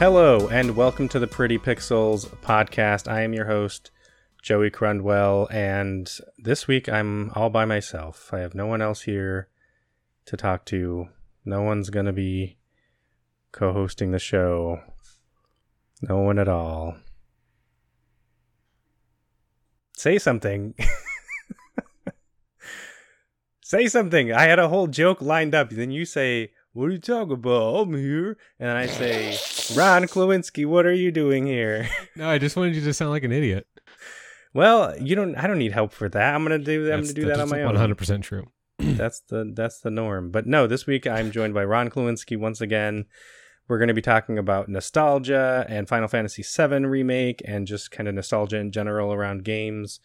Hello, and welcome to the Pretty Pixels podcast. I am your host, Joey Crundwell, and this week I'm all by myself. I have no one else here to talk to. No one's going to be co hosting the show. No one at all. Say something. say something. I had a whole joke lined up. Then you say, What are you talking about? I'm here. And I say, Ron Klawinski, what are you doing here? No, I just wanted you to sound like an idiot. Well, you don't I don't need help for that. I'm gonna do that. I'm gonna do that on my own. One hundred percent true. that's the that's the norm. But no, this week I'm joined by Ron Klawinski once again. We're going to be talking about nostalgia and Final Fantasy VII remake and just kind of nostalgia in general around games.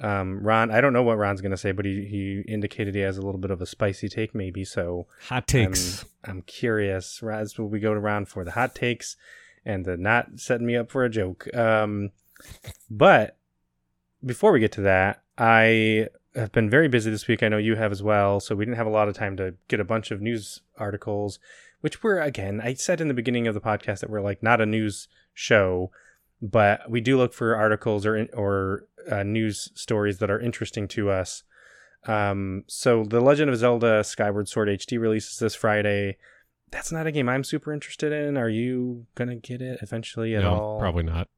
Um, Ron, I don't know what Ron's going to say, but he, he indicated he has a little bit of a spicy take, maybe. So hot takes. I'm, I'm curious. That's what we go around for the hot takes and the not setting me up for a joke. Um, but before we get to that, I have been very busy this week. I know you have as well. So we didn't have a lot of time to get a bunch of news articles which we're again, I said in the beginning of the podcast that we're like not a news show, but we do look for articles or or uh, news stories that are interesting to us. Um, so the Legend of Zelda Skyward Sword HD releases this Friday. That's not a game I'm super interested in. Are you gonna get it eventually at no, all? Probably not.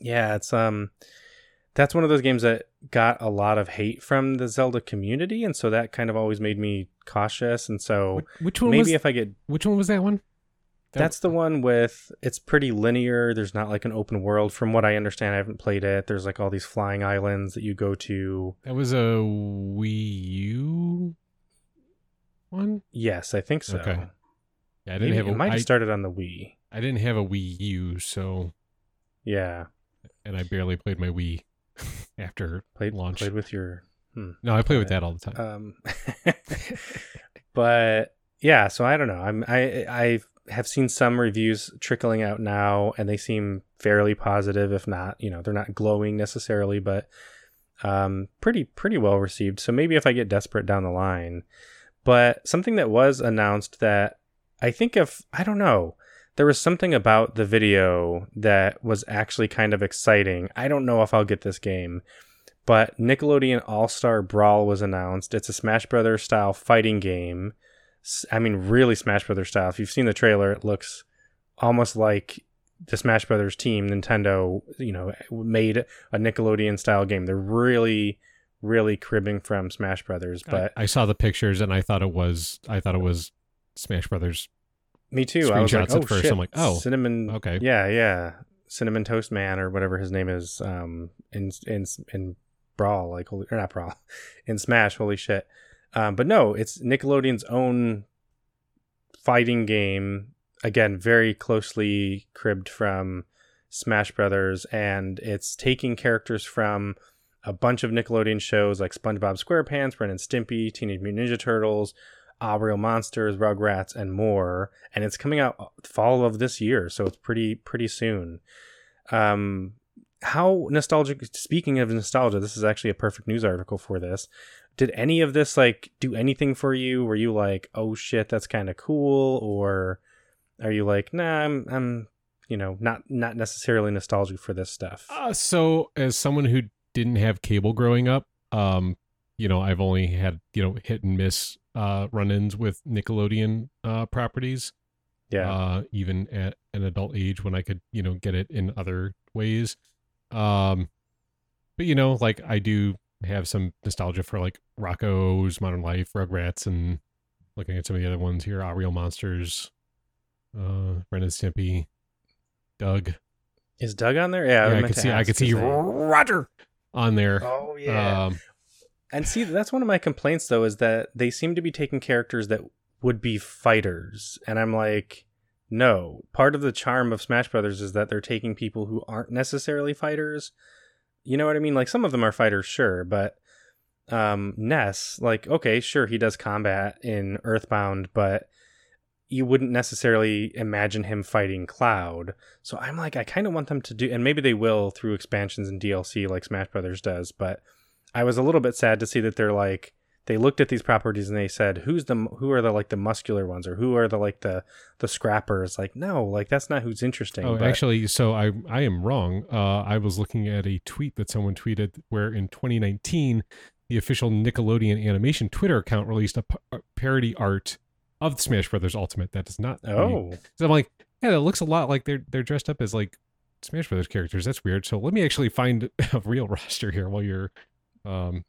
Yeah, it's um that's one of those games that got a lot of hate from the Zelda community, and so that kind of always made me cautious. And so, which one? Maybe was, if I get which one was that one? That that's the one with it's pretty linear. There's not like an open world, from what I understand. I haven't played it. There's like all these flying islands that you go to. That was a Wii U one. Yes, I think so. Okay. Yeah, I didn't Maybe, have. A, it might have I, started on the Wii. I didn't have a Wii U, so yeah. And I barely played my Wii after played launch. Played with your. Hmm. No, I play with that all the time. Um, but yeah, so I don't know. I'm I I have seen some reviews trickling out now, and they seem fairly positive. If not, you know, they're not glowing necessarily, but um, pretty pretty well received. So maybe if I get desperate down the line, but something that was announced that I think if I don't know there was something about the video that was actually kind of exciting. I don't know if I'll get this game, but Nickelodeon All Star Brawl was announced. It's a Smash Brothers style fighting game. I mean, really Smash Brothers style. If you've seen the trailer, it looks almost like the Smash Brothers team, Nintendo, you know, made a Nickelodeon style game. They're really, really cribbing from Smash Brothers. But I, I saw the pictures and I thought it was, I thought it was Smash Brothers me too. I was like, oh, first. Shit. I'm like, oh, cinnamon. Okay. Yeah, yeah. Cinnamon Toast Man or whatever his name is. Um, in in in Brawl, like holy, or not Brawl, in Smash. Holy shit. Um, but no, it's Nickelodeon's own fighting game. Again, very closely cribbed from Smash Brothers, and it's taking characters from a bunch of Nickelodeon shows like SpongeBob SquarePants, Ren and Stimpy, Teenage Mutant Ninja Turtles, uh, Real Monsters, Rugrats, and more. And it's coming out fall of this year, so it's pretty pretty soon. Um, how nostalgic? Speaking of nostalgia, this is actually a perfect news article for this. Did any of this like do anything for you? Were you like, oh shit, that's kind of cool, or are you like, nah, I'm I'm you know not not necessarily nostalgic for this stuff? Uh, so as someone who didn't have cable growing up, um, you know, I've only had you know hit and miss uh, run-ins with Nickelodeon uh, properties. Yeah. Uh, even at an adult age when I could, you know, get it in other ways. Um, but you know, like I do have some nostalgia for like Rocko's Modern Life, Rugrats, and looking at some of the other ones here, Ah Real Monsters, uh, Ren and Stimpy, Doug. Is Doug on there? Yeah, yeah I, I could see. I could see Roger on there. Oh yeah. Um, and see, that's one of my complaints though, is that they seem to be taking characters that would be fighters. And I'm like, no. Part of the charm of Smash Brothers is that they're taking people who aren't necessarily fighters. You know what I mean? Like some of them are fighters, sure, but um Ness, like, okay, sure, he does combat in Earthbound, but you wouldn't necessarily imagine him fighting Cloud. So I'm like, I kind of want them to do, and maybe they will through expansions and DLC like Smash Brothers does, but I was a little bit sad to see that they're like they looked at these properties and they said, "Who's the who are the like the muscular ones, or who are the like the the scrappers?" Like, no, like that's not who's interesting. Oh, but- actually, so I I am wrong. Uh, I was looking at a tweet that someone tweeted where in 2019, the official Nickelodeon animation Twitter account released a, p- a parody art of the Smash Brothers Ultimate. That does not. oh, so I'm like, yeah, that looks a lot like they're they're dressed up as like Smash Brothers characters. That's weird. So let me actually find a real roster here while you're um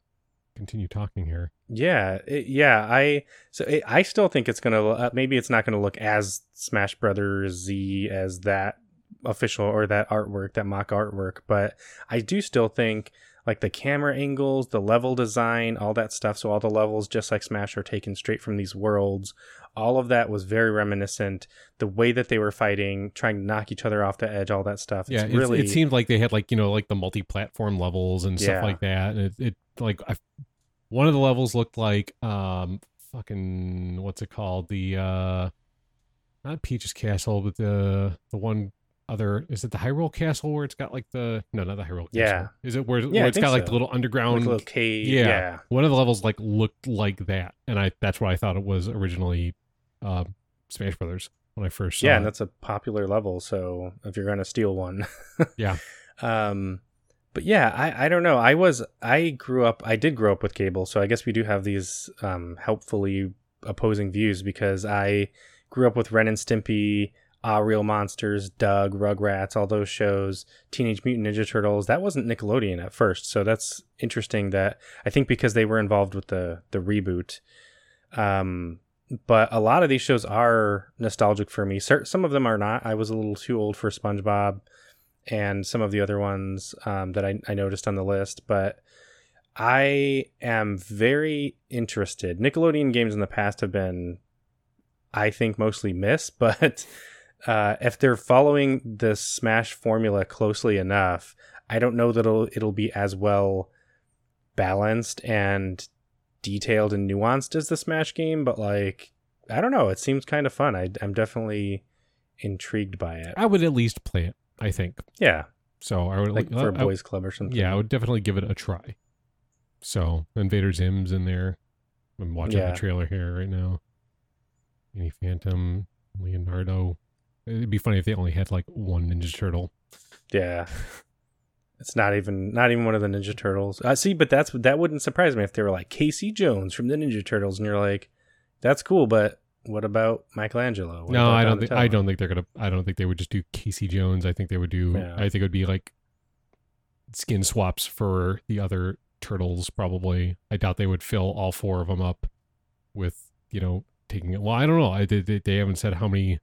continue talking here. Yeah, it, yeah. I so it, I still think it's gonna uh, maybe it's not gonna look as Smash Brothers Z as that official or that artwork, that mock artwork, but I do still think like the camera angles, the level design, all that stuff. So all the levels, just like Smash, are taken straight from these worlds. All of that was very reminiscent. The way that they were fighting, trying to knock each other off the edge, all that stuff. yeah, really it seemed like they had like you know like the multi-platform levels and stuff Yeah. like that. And it, it like I, one of the levels looked like um fucking what's it called the uh not Peach's Castle, but the the one other is it the Hyrule Castle where it's got like the no not the Hyrule Castle Yeah. is it where, Yeah, where it's got like the little underground a little cave. yeah. yeah. one of the levels like looked like that and I that's what I thought it was originally uh, Smash Brothers when I first saw yeah it. and that's a popular level so if you're gonna steal one Yeah. um but yeah i i don't know i was i grew up i did grow up with cable so i guess we do have these um helpfully opposing views because i grew up with ren and stimpy Ah Real Monsters, Doug, Rugrats, all those shows, Teenage Mutant Ninja Turtles. That wasn't Nickelodeon at first, so that's interesting. That I think because they were involved with the the reboot, um, but a lot of these shows are nostalgic for me. Some of them are not. I was a little too old for SpongeBob, and some of the other ones um, that I, I noticed on the list. But I am very interested. Nickelodeon games in the past have been, I think, mostly miss, but uh, if they're following the Smash formula closely enough, I don't know that it'll it'll be as well balanced and detailed and nuanced as the Smash game, but like I don't know, it seems kind of fun. I, I'm definitely intrigued by it. I would at least play it. I think Yeah, so. I would like for a I- boys club or something. Yeah, I would definitely give it a try. So Invader Zim's in there. I'm watching Yeah. the trailer here right now. Danny Phantom, Leonardo. It'd be funny if they only had like one Ninja Turtle. yeah. It's not even not even one of the Ninja Turtles. Uh, see, but that's that wouldn't surprise me if they were like Casey Jones from the Ninja Turtles, and you're like, that's cool, but what about Michelangelo? What no, about I don't think I don't think they're gonna. I don't think they would just do Casey Jones. I think they would do. Yeah. I think it would be like skin swaps for the other turtles. Probably. I doubt they would fill all four of them up with you know taking it. Well, I don't know. I they, they, haven't said how many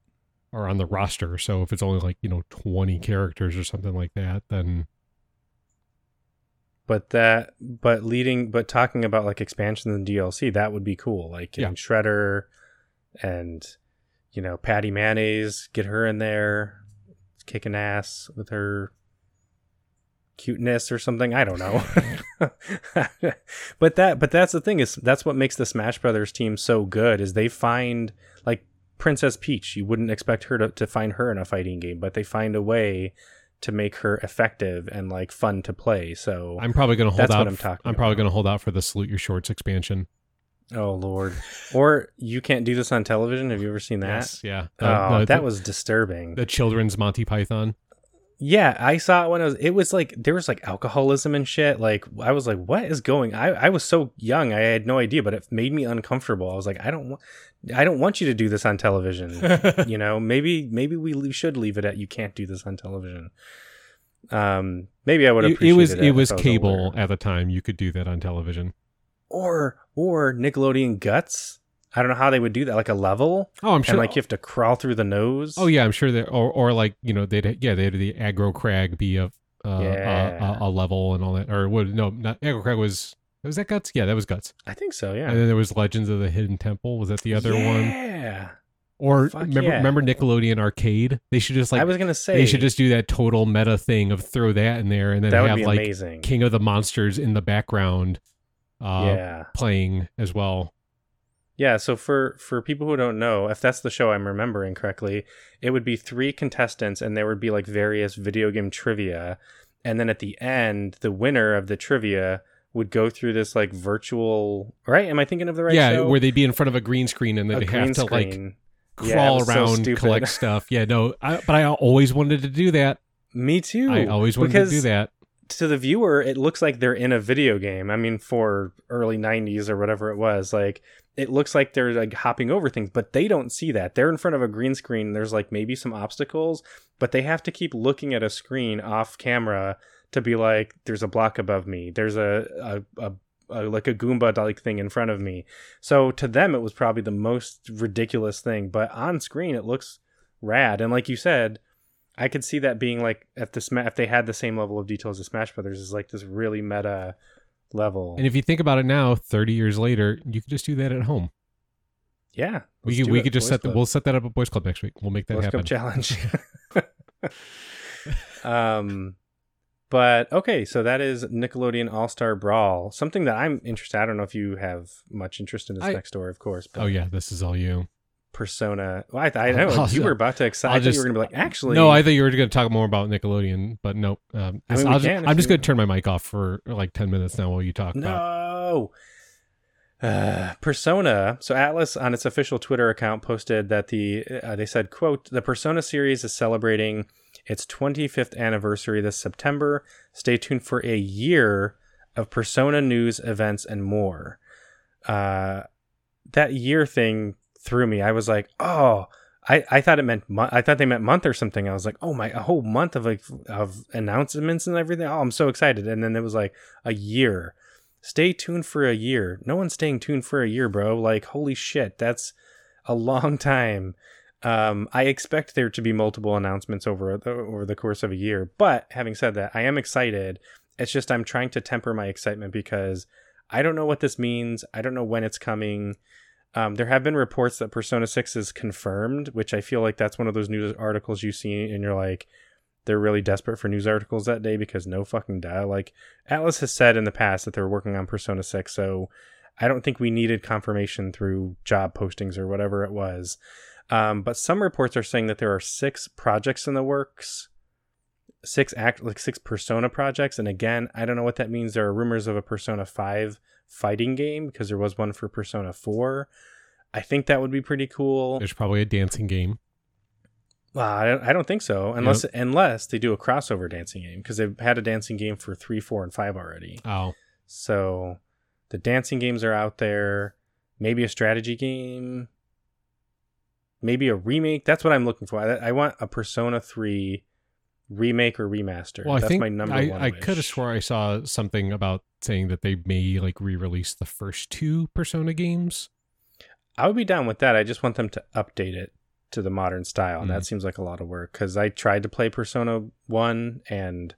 are on the roster. So if it's only like you know twenty characters or something like that, then But that, but leading, but talking about like expansions and DLC, that would be cool. Like getting Yeah. Shredder and, you know, Patty Mayonnaise, get her in there, kicking ass with her cuteness or something. I don't know. but that, but that's the thing is that's what makes the Smash Brothers team so good is they find like Princess Peach. You wouldn't expect her to, to find her in a fighting game, but they find a way to make her effective and like fun to play. So I'm probably gonna hold That's out. what I'm talking I'm probably about. gonna hold out for the Salute Your Shorts expansion. Oh lord. or you can't do this on television. Have you ever seen that? Yes, yeah. Oh, Uh, the- that the- was disturbing. the children's Monty Python. yeah, I saw it when I was it was like there was like alcoholism and shit. Like I was like, what is going I, I was so young, I had no idea, but it made me uncomfortable. I was like, I don't want I don't want you to do this on television. you know, maybe maybe we should leave it at you can't do this on television. Um maybe I would it, appreciate it was it it if was cable older. at the time. You could do that on television. Or or Nickelodeon Guts. I don't know how they would do that like a level Oh, I'm sure. and like you have to crawl through the nose. oh yeah, I'm sure that or or like you know they'd yeah they'd the aggro crag be a uh, Yeah. a, a, a level and all that or what no not aggro crag was was that guts yeah that was guts I think so, yeah. and then there was Legends of the Hidden Temple was that the other one Yeah. or Fuck remember yeah. remember Nickelodeon Arcade they should just like I was gonna say they should just do that total meta thing of throw that in there and then that would have be like amazing. King of the Monsters in the background uh yeah. playing as well Yeah, so for for people who don't know, if that's the show I'm remembering correctly, it would be three contestants and there would be like various video game trivia and then at the end the winner of the trivia would go through this like virtual right am i thinking of the right yeah, show? where they'd be in front of a green screen and then they green have to like screen. Yeah, it crawl so around, stupid. collect stuff. Yeah, no, I, but I always wanted to do that. me too I always wanted to do that. To the viewer it looks like they're in a video game. I mean for early 90s or whatever it was like it looks like they're like hopping over things but they don't see that. They're in front of a green screen. There's like maybe some obstacles but they have to keep looking at a screen off camera to be like there's a block above me. There's a a, a, like a goomba like thing in front of me. So to them it was probably the most ridiculous thing but on screen it looks rad. And like you said I could see that being like if the if they had the same level of detail as Smash Brothers is like this really meta level. And if you think about it now, thirty years later, you could just do that at home. yeah, We could we could just Boys set the, we'll set that up at Boys Club next week. We'll make that Boys happen. Club challenge. um, but okay, so that is Nickelodeon All Star Brawl. Something that I'm interested. I don't know if you have much interest in this I- next story, of course. But Oh yeah, this is all you. Persona. Well, I, I know I'll- you were about to excite. I'll I thought you were gonna be like, actually, No, I thought you were going to talk more about Nickelodeon, but nope. Um, I mean, we I'll ju- can if I'm just going to turn my mic off for like ten minutes now while you talk about. No. Uh, Persona. So Atlus on its official Twitter account posted that the uh, they said, "quote The Persona series is celebrating its 25th anniversary this September. Stay tuned for a year of Persona news, events, and more." Uh, that year thing threw me. I was like, "Oh." I, I thought it meant mo- I thought they meant month or something. I was like, oh my, a whole month of like of announcements and everything. Oh, I'm so excited. And then it was like a year stay tuned for a year. No one's staying tuned for a year, bro. Like, holy shit, that's a long time. Um, I expect there to be multiple announcements over the, over the course of a year. But having said that, I am excited. It's just I'm trying to temper my excitement because I don't know what this means. I don't know when it's coming. Um, there have been reports that Persona 6 is confirmed, which I feel like that's one of those news articles you see and you're like, they're really desperate for news articles that day because no fucking doubt. Like Atlus has said in the past that they're working on Persona 6, so I don't think we needed confirmation through job postings or whatever it was. Um, but some reports are saying that there are six projects in the works, six act like six Persona projects, and again, I don't know what that means. There are rumors of a Persona 5 fighting game because there was one for Persona 4. I think that would be pretty cool. There's probably a dancing game. Well, I don't, I don't think so, unless unless they do a crossover dancing game because they've had a dancing game for three, four, and five already. Oh, So the dancing games are out there. Maybe a strategy game. Maybe a remake. That's what I'm looking for. I, I want a Persona Three remake or remaster. well, I That's think my number I, one. I could have swore I saw something about saying that they may like re-release the first two Persona games. I would be down with that. I just want them to update it to the modern style, and Mm. that seems like a lot of work. Because I tried to play Persona One, and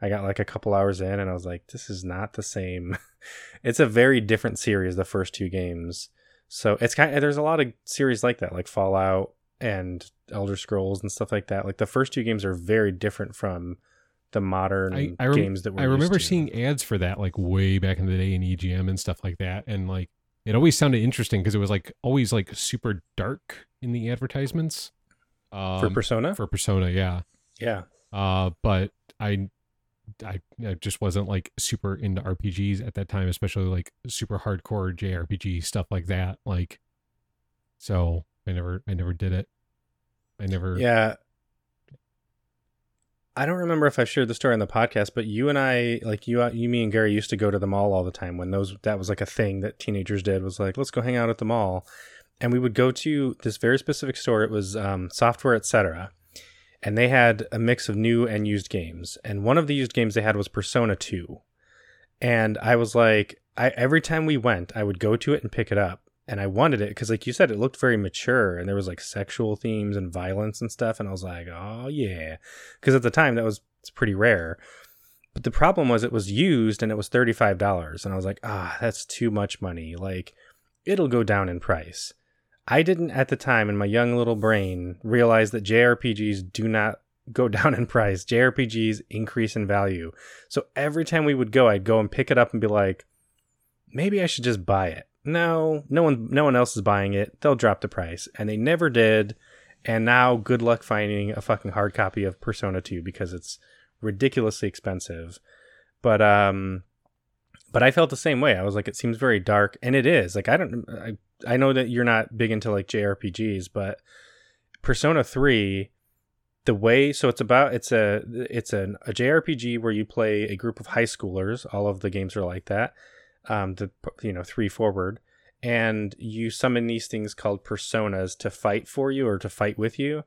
I got like a couple hours in, and I was like, "This is not the same." it's a very different series. The first two games, so it's kind. Of, there's a lot of series like that, like Fallout and Elder Scrolls and stuff like that. Like the first two games are very different from the modern I, I, rem- games that we're I remember seeing ads for that like way back in the day in EGM and stuff like that, and like it always sounded interesting because it was like always like super dark in the advertisements. Um, for Persona. for Persona, yeah. yeah, Uh, but I, I, I just wasn't like super into RPGs at that time, especially like super hardcore JRPG stuff like that. Like, so I never, I never did it. I never. Yeah. I don't remember if I shared the story on the podcast, but you and I, like you, you, me, and Gary used to go to the mall all the time when those that was like a thing that teenagers did. Was like, let's go hang out at the mall, and we would go to this very specific store. It was um, Software Etc., and they had a mix of new and used games. And one of the used games they had was Persona Two, and I was like, I every time we went, I would go to it and pick it up and I wanted it because, like you said, it looked very mature and there was like sexual themes and violence and stuff. And I was like, oh yeah, because at the time that was pretty rare. But the problem was it was used and it was thirty five dollars, and I was like, ah, that's too much money. Like, it'll go down in price. I didn't at the time in my young little brain realize that JRPGs do not go down in price. JRPGs increase in value. So every time we would go, I'd go and pick it up and be like, maybe I should just buy it. No, no one no one else is buying it. They'll drop the price. And they never did. And now good luck finding a fucking hard copy of Persona 2 because it's ridiculously expensive. But um but I felt the same way. I was like, it seems very dark, and it is. Like I don't, I, I know that you're not big into like JRPGs, but Persona Three, the way so it's about it's a it's an, a JRPG where you play a group of high schoolers. All of the games are like that. Um, the you know three forward, and you summon these things called personas to fight for you or to fight with you.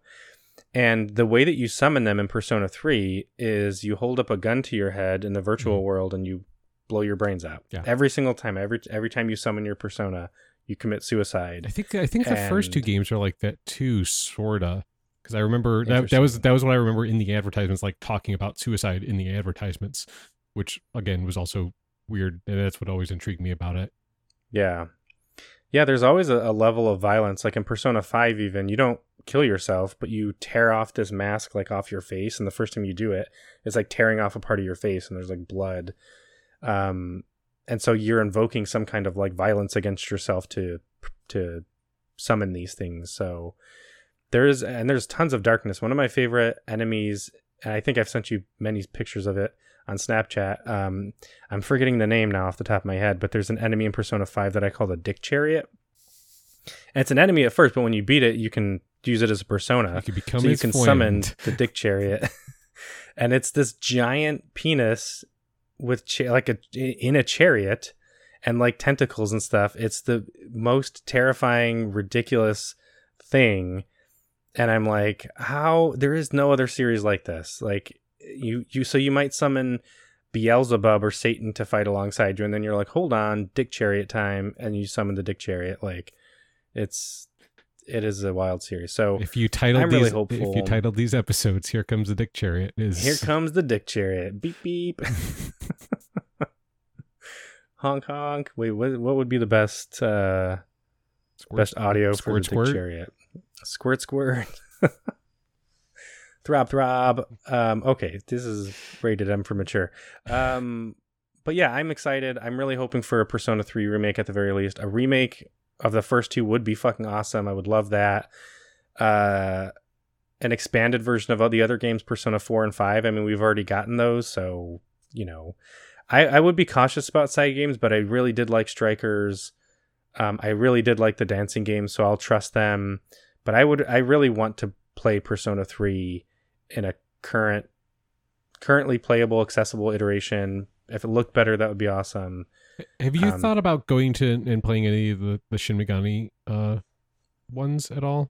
And the way that you summon them in Persona 3 is you hold up a gun to your head in the virtual Mhm. world and you blow your brains out. Yeah. Every single time, every every time you summon your persona, you commit suicide. I think I think the first two games are like that too, sorta. Because I remember that that was that was what I remember in the advertisements, like talking about suicide in the advertisements, which again was also weird. That's what always intrigued me about it. Yeah. Yeah, there's always a, a level of violence. Like in Persona 5, even, you don't kill yourself, but you tear off this mask like off your face. And the first time you do it, it's like tearing off a part of your face and there's like blood. Um, and so you're invoking some kind of like violence against yourself to to summon these things. So there's and there's tons of darkness. One of my favorite enemies, and I think I've sent you many pictures of it on Snapchat. Um, I'm forgetting the name now off the top of my head, but there's an enemy in Persona 5 that I call the Dick Chariot. And it's an enemy at first, but when you beat it, you can use it as a persona. You could become so you can friend. summon the Dick Chariot. and it's this giant penis with cha- like a in a chariot and like tentacles and stuff. It's the most terrifying, ridiculous thing. And I'm like, how there is no other series like this. Like you you so you might summon Beelzebub or Satan to fight alongside you, and then you're like, hold on, Dick Chariot time, and you summon the Dick Chariot. Like it's it is a wild series. So If you titled I'm really these, hopeful. if you titled these episodes, here comes the Dick Chariot. Is here comes the Dick Chariot. Beep beep. honk honk. Wait, what what would be the best uh Squirt- best audio squirt, for the squirt? Dick Chariot? Squirt squirt. throb throb. Um okay, this is rated M for mature. Um but yeah, I'm excited. I'm really hoping for a Persona 3 remake at the very least. A remake of the first two would be fucking awesome. I would love that. Uh an expanded version of all the other games, Persona 4 and 5. I mean, we've already gotten those, so you know. I, I would be cautious about side games, but I really did like Strikers. Um, I really did like the dancing games, so I'll trust them. But I would I really want to play Persona 3 in a current currently playable, accessible iteration. If it looked better, that would be awesome. Have you Um, thought about going to and playing any of the, the Shin Megami uh, ones at all?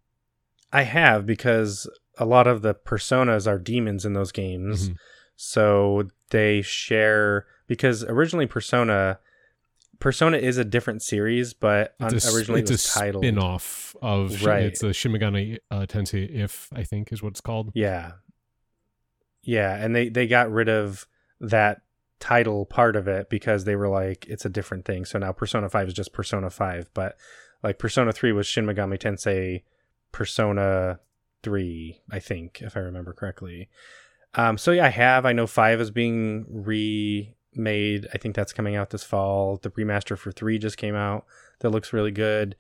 I have because a lot of the personas are demons in those games. Mhm. So they share because originally Persona Persona is a different series, but on, It's a, originally it's it a was titled spin-off of Right. it's the Shin Megami uh, Tensei If I think is what it's called. Yeah. Yeah, and they they got rid of that title part of it because they were like it's a different thing. So now Persona 5 is just Persona 5, but like Persona 3 was Shin Megami Tensei Persona 3, I think, if I remember correctly. Um so yeah, I have. I know 5 is being remade. I think that's coming out this fall. The remaster for 3 just came out. That looks really good.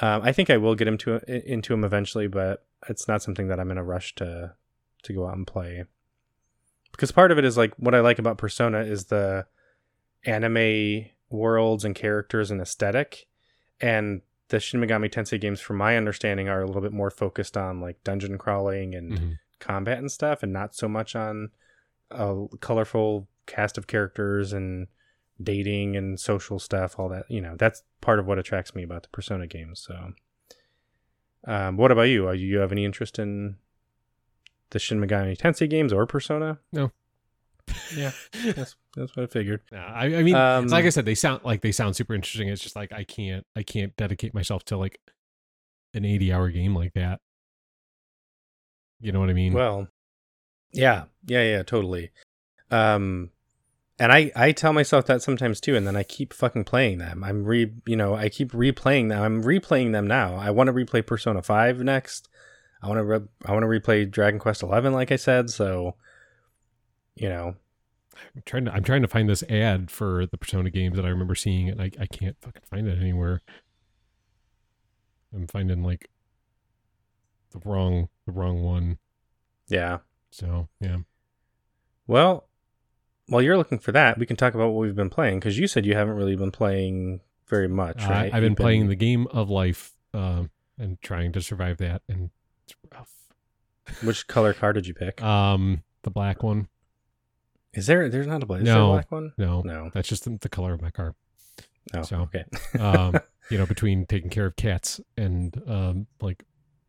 Um, I think I will get him to into him eventually, but it's not something that I'm in a rush to to go out and play. Because part of it is like what I like about Persona is the anime worlds and characters and aesthetic, and the Shin Megami Tensei games, from my understanding, are a little bit more focused on like dungeon crawling and Mhm. combat and stuff, and not so much on a colorful cast of characters and dating and social stuff. All that you know, that's part of what attracts me about the Persona games. So, um, what about you? Are you you have any interest in the Shin Megami Tensei games or Persona? No. Yeah, that's that's what I figured. Yeah, I, I mean, Um, like I said, they sound like they sound super interesting. It's just like I can't, I can't dedicate myself to like an eighty-hour game like that. You know what I mean? Well, yeah, yeah, yeah, totally. Um, and I I tell myself that sometimes too, and then I keep fucking playing them. I'm re, you know, I keep replaying them. I'm replaying them now. I want to replay Persona Five next. I want to re- I want to replay Dragon Quest Eleven, like I said. So, you know, I'm trying to, I'm trying to find this ad for the Persona games that I remember seeing, and I, I can't fucking find it anywhere. I'm finding like the wrong, the wrong one. yeah. So yeah, Well, while you're looking for that, we can talk about what we've been playing because you said you haven't really been playing very much, Uh, right? I've been You've playing the game of life um, and trying to survive that, and it's rough. Which color car did you pick? Um, the black one. Is there? There's not a black. Is there a No. black one? No, No. that's just the, the color of my car. Oh, So, okay. Um, you know, between taking care of cats and um, like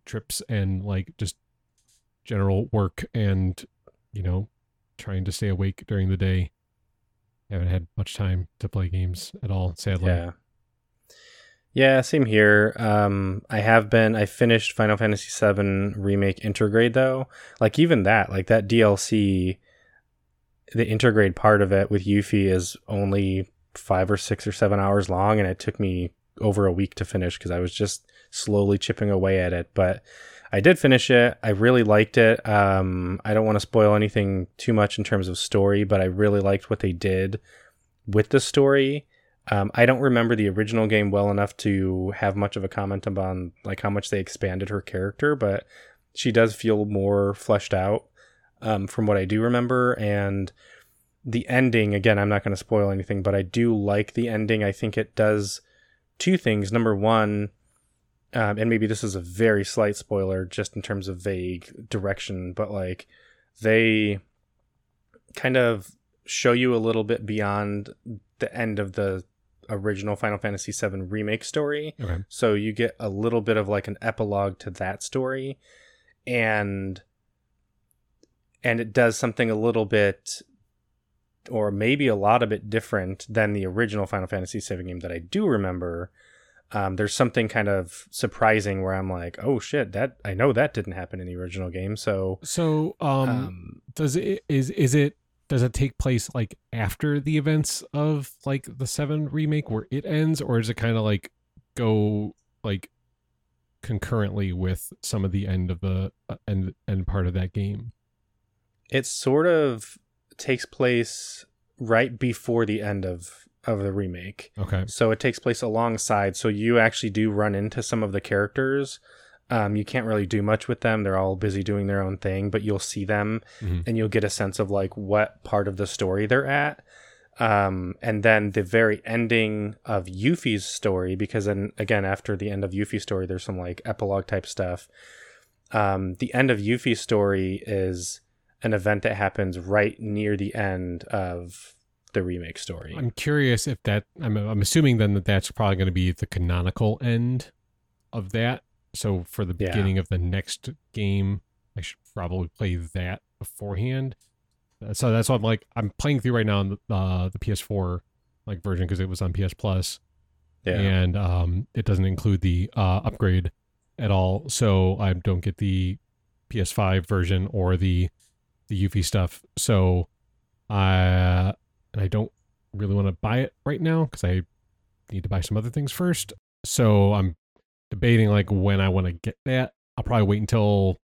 trips and like just general work and you know trying to stay awake during the day. I Haven't had much time to play games at all, sadly. Yeah. Yeah, same here. Um, I have been. I finished Final Fantasy VII Remake Intergrade though. Like even that, like that DLC, the Intergrade part of it with Yuffie is only five or six or seven hours long, and it took me over a week to finish because I was just slowly chipping away at it. But I did finish it. I really liked it. Um, I don't want to spoil anything too much in terms of story, but I really liked what they did with the story. Um, I don't remember the original game well enough to have much of a comment on like how much they expanded her character, but she does feel more fleshed out um, from what I do remember. And the ending, again, I'm not going to spoil anything, but I do like the ending. I think it does two things. Number one, um, and maybe this is a very slight spoiler just in terms of vague direction, but like they kind of show you a little bit beyond the end of the original Final Fantasy VII remake story. Okay. So you get a little bit of like an epilogue to that story, and and it does something a little bit, or maybe a lot of it different than the original Final Fantasy VII game that I do remember. Um, there's something kind of surprising where I'm like, oh shit, that I know that didn't happen in the original game. So So, um, um, does it is is it does it take place like after the events of like the seven remake where it ends, or is it kind of like go like concurrently with some of the end of the uh, end end part of that game? it sort of takes place right before the end of of the remake. Okay. So it takes place alongside. So you actually do run into some of the characters. Um, you can't really do much with them. They're all busy doing their own thing, but you'll see them Mhm. and you'll get a sense of like what part of the story they're at. Um, and then the very ending of Yuffie's story, because then again, after the end of Yuffie's story, there's some like epilogue type stuff. Um, the end of Yuffie's story is an event that happens right near the end of the remake story. I'm curious if that I'm I'm assuming then that that's probably going to be the canonical end of that. So for the Yeah. beginning of the next game, I should probably play that beforehand. Uh, So that's why I'm like I'm playing through right now on the, uh, the PS4 like version because it was on PS Plus yeah. and um, it doesn't include the uh, upgrade at all. So I don't get the PS5 version or the the Yuffie stuff. So I and I don't really want to buy it right now because I need to buy some other things first. So I'm debating like when I want to get that. I'll probably wait until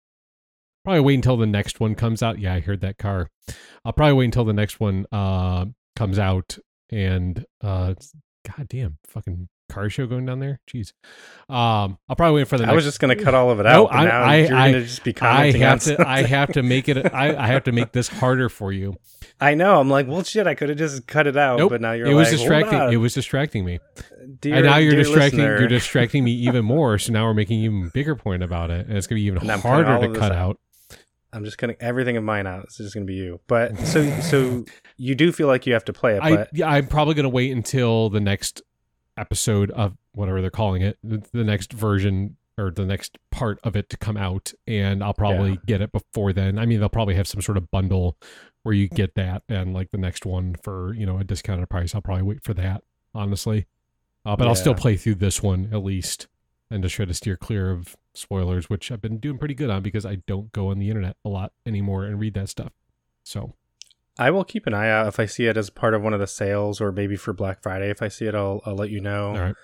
probably wait until the next one comes out. Yeah, I heard that car. I'll probably wait until the next one uh comes out and uh god damn fucking car show going down there. Jeez. Um I'll probably wait for the I next was just gonna cut all of it No, out. I- now I- you're I- gonna just be I commenting on have to I have to make it I, I have to make this harder for you. I know. I'm like, well, shit. I could have just cut it out, Nope. but now you're it was like, distracting. It was distracting me. dear, and now you're distracting listener. you're distracting me even more. So now we're making even bigger point about it. And it's gonna be even And I'm cutting all harder to cut out. out. I'm just cutting everything of mine out. It's just gonna be you. But so so you do feel like you have to play it, I but yeah, I'm probably gonna wait until the next episode of whatever they're calling it, the, next version or the next part of it to come out, and I'll probably Yeah. get it before then. I mean, they'll probably have some sort of bundle where you get that and like the next one for you know a discounted price. I'll probably wait for that, honestly. Uh, but I'll still play through this one at least, and just try to steer clear of spoilers, which I've been doing pretty good on because I don't go on the internet a lot anymore and read that stuff. So I will keep an eye out if I see it as part of one of the sales or maybe for Black Friday. If I see it, I'll I'll let you know. all right,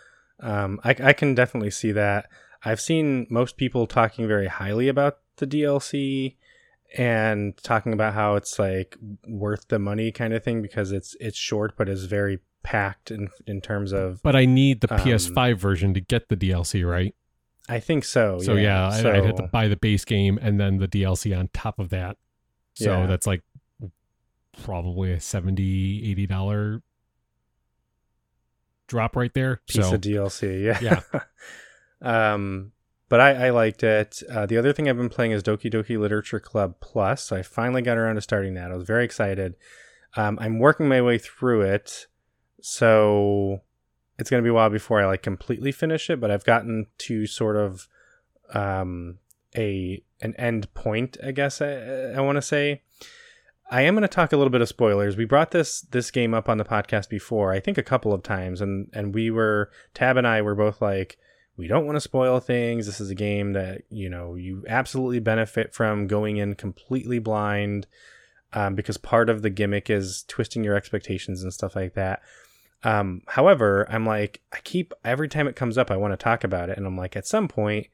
Um, I, I can definitely see that. I've seen most people talking very highly about the DLC and talking about how it's like worth the money kind of thing because it's it's short but is very packed in in terms of. but I need the Um, PS5 version to get the DLC, right? I think so. So yeah, I, I'd have to buy the base game and then the DLC on top of that. So Yeah. that's like probably a 70 80 dollar drop right there. Piece so of DLC, yeah. Yeah. um, but I, I liked it. Uh, the other thing I've been playing is Doki Doki Literature Club Plus. So I finally got around to starting that. I was very excited. Um, I'm working my way through it, so it's going to be a while before I like completely finish it. But I've gotten to sort of um, a an end point, I guess I, I want to say. I am going to talk a little bit of spoilers. We brought this this game up on the podcast before, I think a couple of times, and and we were Tab and I were both like, we don't want to spoil things. This is a game that you know you absolutely benefit from going in completely blind, um, because part of the gimmick is twisting your expectations and stuff like that. Um, however, I'm like, I keep every time it comes up, I want to talk about it, and I'm like, at some point,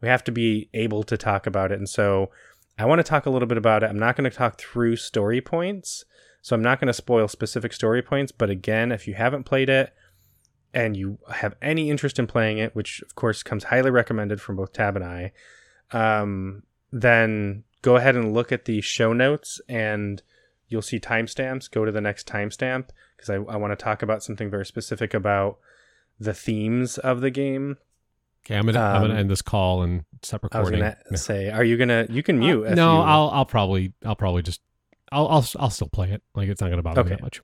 we have to be able to talk about it, and so I want to talk a little bit about it. I'm not going to talk through story points, so I'm not going to spoil specific story points. But again, if you haven't played it and you have any interest in playing it, which of course comes highly recommended from both Tab and I, um, then go ahead and look at the show notes and you'll see timestamps. Go to the next timestamp because I, I want to talk about something very specific about the themes of the game. Okay, I'm gonna I'm Um, gonna end this call and stop I was recording. gonna say, are you gonna? You can mute. Uh, no, you- I'll I'll probably I'll probably just I'll I'll I'll still play it. Like it's not gonna bother me Okay. that much.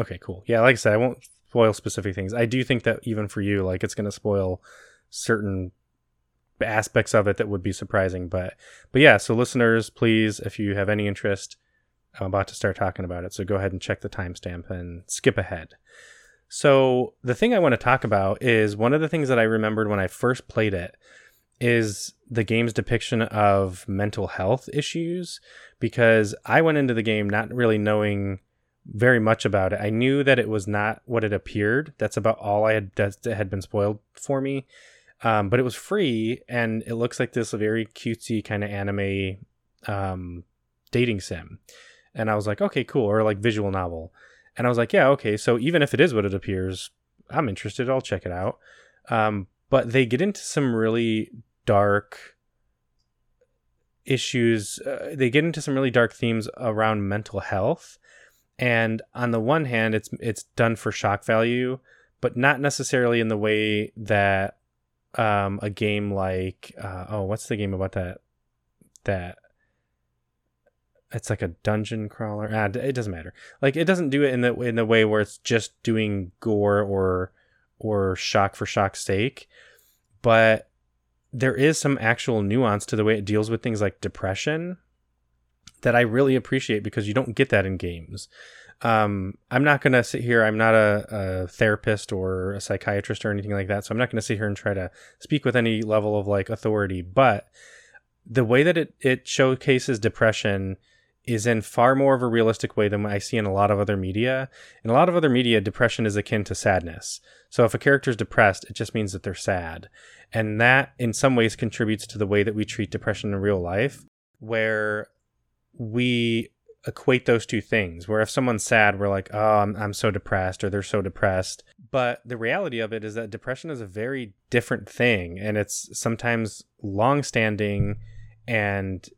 Okay, cool. Yeah, like I said, I won't spoil specific things. I do think that even for you, like it's going to spoil certain aspects of it that would be surprising. But but yeah, so listeners, please, if you have any interest, I'm about to start talking about it. So go ahead and check the timestamp and skip ahead. So the thing I want to talk about is one of the things that I remembered when I first played it is the game's depiction of mental health issues because I went into the game not really knowing very much about it. I knew that it was not what it appeared. That's about all I had that had been spoiled for me. Um, but it was free, and it looks like this very cutesy kind of anime um, dating sim. And I was like, okay, cool, or like visual novel. And I was like, yeah, okay. So even if it is what it appears, I'm interested. I'll check it out. Um, but they get into some really dark issues. Uh, they get into some really dark themes around mental health. And on the one hand, it's it's done for shock value, but not necessarily in the way that um, a game like uh, oh, what's the game about that that it's like a dungeon crawler. Ah, it doesn't matter. Like it doesn't do it in the in the way where it's just doing gore or or shock for shock's sake, but there is some actual nuance to the way it deals with things like depression that I really appreciate because you don't get that in games. Um, I'm not going to sit here. I'm not a, a therapist or a psychiatrist or anything like that. So I'm not going to sit here and try to speak with any level of like authority. But the way that it, it showcases depression is in far more of a realistic way than I see in a lot of other media. In a lot of other media, depression is akin to sadness. So if a character is depressed, it just means that they're sad. And that in some ways contributes to the way that we treat depression in real life, where we equate those two things. Where if someone's sad, we're like, oh, I'm, I'm so depressed, or they're so depressed. But the reality of it is that depression is a very different thing, and it's sometimes long standing and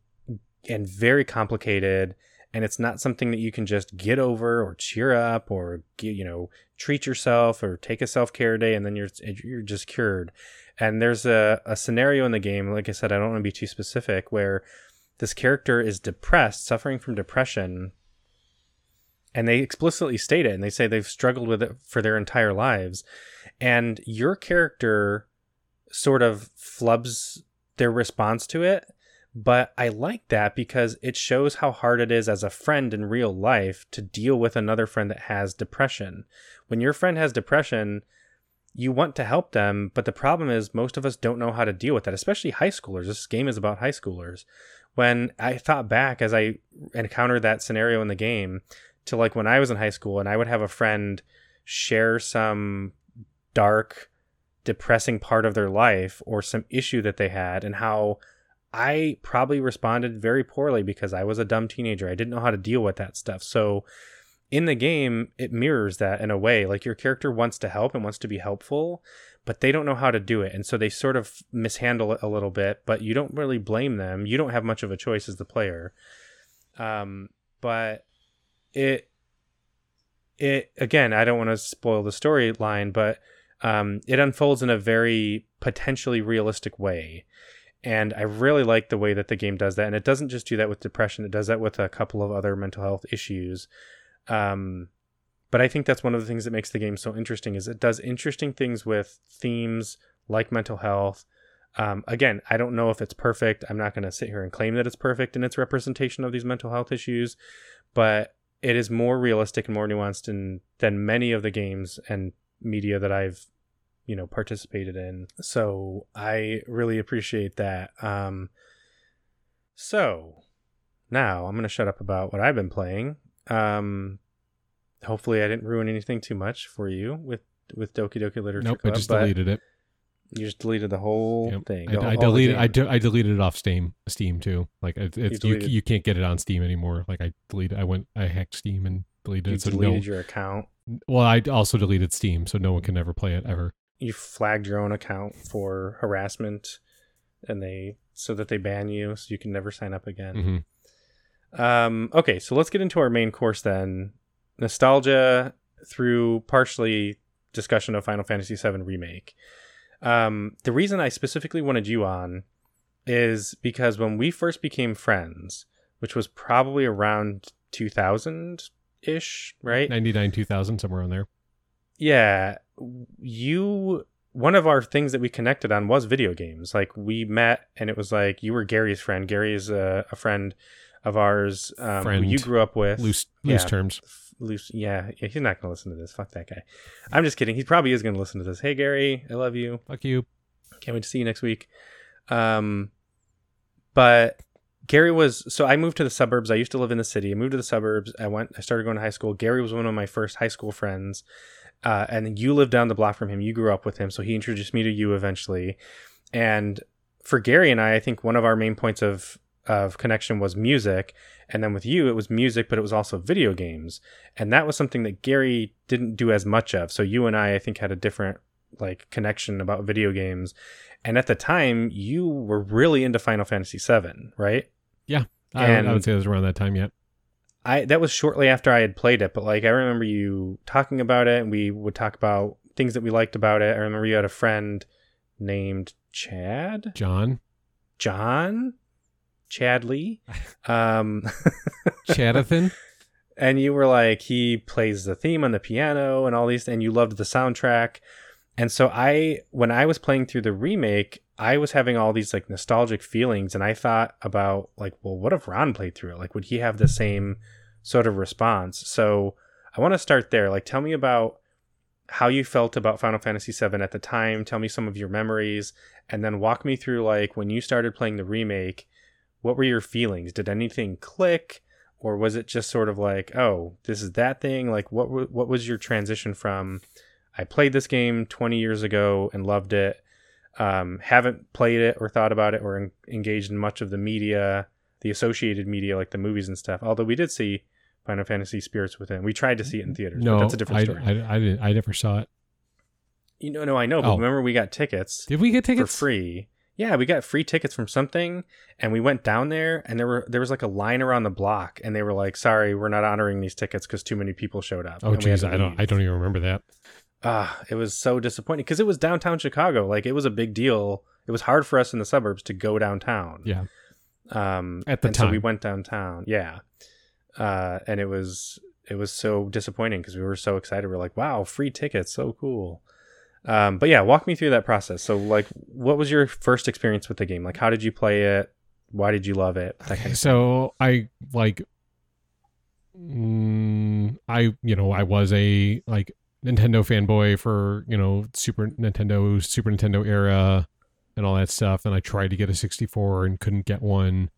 and very complicated and it's not something that you can just get over or cheer up or you know treat yourself or take a self-care day and then you're you're just cured. And there's a, a scenario in the game like i said i don't want to be too specific where this character is depressed suffering from depression and they explicitly state it and they say they've struggled with it for their entire lives. And your character sort of flubs their response to it but I like that because it shows how hard it is as a friend in real life to deal with another friend that has depression. When your friend has depression, you want to help them, but the problem is most of us don't know how to deal with that, especially high schoolers. This game is about high schoolers. When I thought back as I encountered that scenario in the game to like when I was in high school and I would have a friend share some dark, depressing part of their life or some issue that they had and how I probably responded very poorly because I was a dumb teenager. I didn't know how to deal with that stuff. So in the game, it mirrors that in a way. Like your character wants to help and wants to be helpful, but they don't know how to do it. And so they sort of mishandle it a little bit, but you don't really blame them. You don't have much of a choice as the player. Um, but it it again, I don't want to spoil the storyline, but um, it unfolds in a very potentially realistic way. And I really like the way that the game does that. And it doesn't just do that with depression, it does that with a couple of other mental health issues. Um, but I think that's one of the things that makes the game so interesting is it does interesting things with themes like mental health. Um, again, I don't know if it's perfect. I'm not going to sit here and claim that it's perfect in its representation of these mental health issues, but it is more realistic and more nuanced in, than many of the games and media that I've you know participated in so i really appreciate that um so now i'm gonna shut up about what i've been playing um hopefully i didn't ruin anything too much for you with with doki doki literature Nope, I just deleted it. you just deleted the whole Yep. thing I, the- I all the deleted. I, do, I deleted it off Steam. Steam too. Like it, it's you, deleted- you can't get it on Steam anymore. Like I deleted. I went. I hacked Steam and deleted you it. So deleted no. your account Well, I also deleted Steam, so no one can ever play it ever. You flagged your own account for harassment and they so that they ban you so you can never sign up again hmm Um, okay, so let's get into our main course then. Nostalgia through partially discussion of Final Fantasy VII Remake. Um, the reason I specifically wanted you on is because when we first became friends, which was probably around 2000 ish, right? Ninety nine, two thousand, somewhere on there. Yeah, you one of our things that we connected on was video games. Like we met, and it was like you were Gary's friend. Gary is a, a friend of ours um, Friend. who you grew up with. Loose, loose Yeah. terms. F- Loose, yeah, yeah. He's not gonna listen to this. Fuck that guy. I'm just kidding. He probably is gonna listen to this. Hey Gary, I love you. Fuck you. Can't wait to see you next week. Um, but Gary was so I moved to the suburbs. I used to live in the city. I moved to the suburbs. I went. I started going to high school. Gary was one of my first high school friends, uh, and you lived down the block from him. You grew up with him, so he introduced me to you eventually. And for Gary and I, I think one of our main points of of connection was music, and then with you, it was music, but it was also video games, and that was something that Gary didn't do as much of. So you and I, I think, had a different like connection about video games. And at the time, you were really into Final Fantasy VII, right? Yeah, I, would- I would say it was around that time yet. I that was shortly after I had played it, but like I remember you talking about it, and we would talk about things that we liked about it. I remember you had a friend named Chad, John, John, Chad Lee, um, Chadathan. and you were like he plays the theme on the piano and all these, and you loved the soundtrack. And so I, when I was playing through the remake, I was having all these like nostalgic feelings, and I thought about like, well, what if Ron played through it? Like, would he have the same sort of response? So I want to start there. Like, tell me about how you felt about Final Fantasy VII at the time. Tell me some of your memories, and then walk me through like when you started playing the remake. What were your feelings? Did anything click? Or was it just sort of like, oh, this is that thing? Like, what wa- what was your transition from? I played this game 20 years ago and loved it. Um, haven't played it or thought about it or en- engaged in much of the media, the associated media like the movies and stuff. Although we did see Final Fantasy Spirits Within. We tried to see it in theaters, No, but that's a different I, story. I, I didn't. I never saw it. you know, no, I know, but Oh. remember we got tickets Did we get tickets for free. Yeah, we got free tickets from something, and we went down there, and there were there was like a line around the block, and they were like, "Sorry, we're not honoring these tickets because too many people showed up." Oh, and we had jeez, I don't. I don't even remember that. Ah, it was so disappointing because it was downtown Chicago. Like it was a big deal. It was hard for us in the suburbs to go downtown. Yeah. Um, At the and so we went downtown. Yeah. Uh, and it was it was so disappointing because we were so excited. We are like, wow, free tickets, so cool. Um, but yeah, walk me through that process. So like, what was your first experience with the game? Like, how did you play it? Why did you love it? That kind of So I like. Mm, I you know I was a like Nintendo fanboy for you know Super Nintendo Super Nintendo era and all that stuff, and I tried to get a 64 and couldn't get one,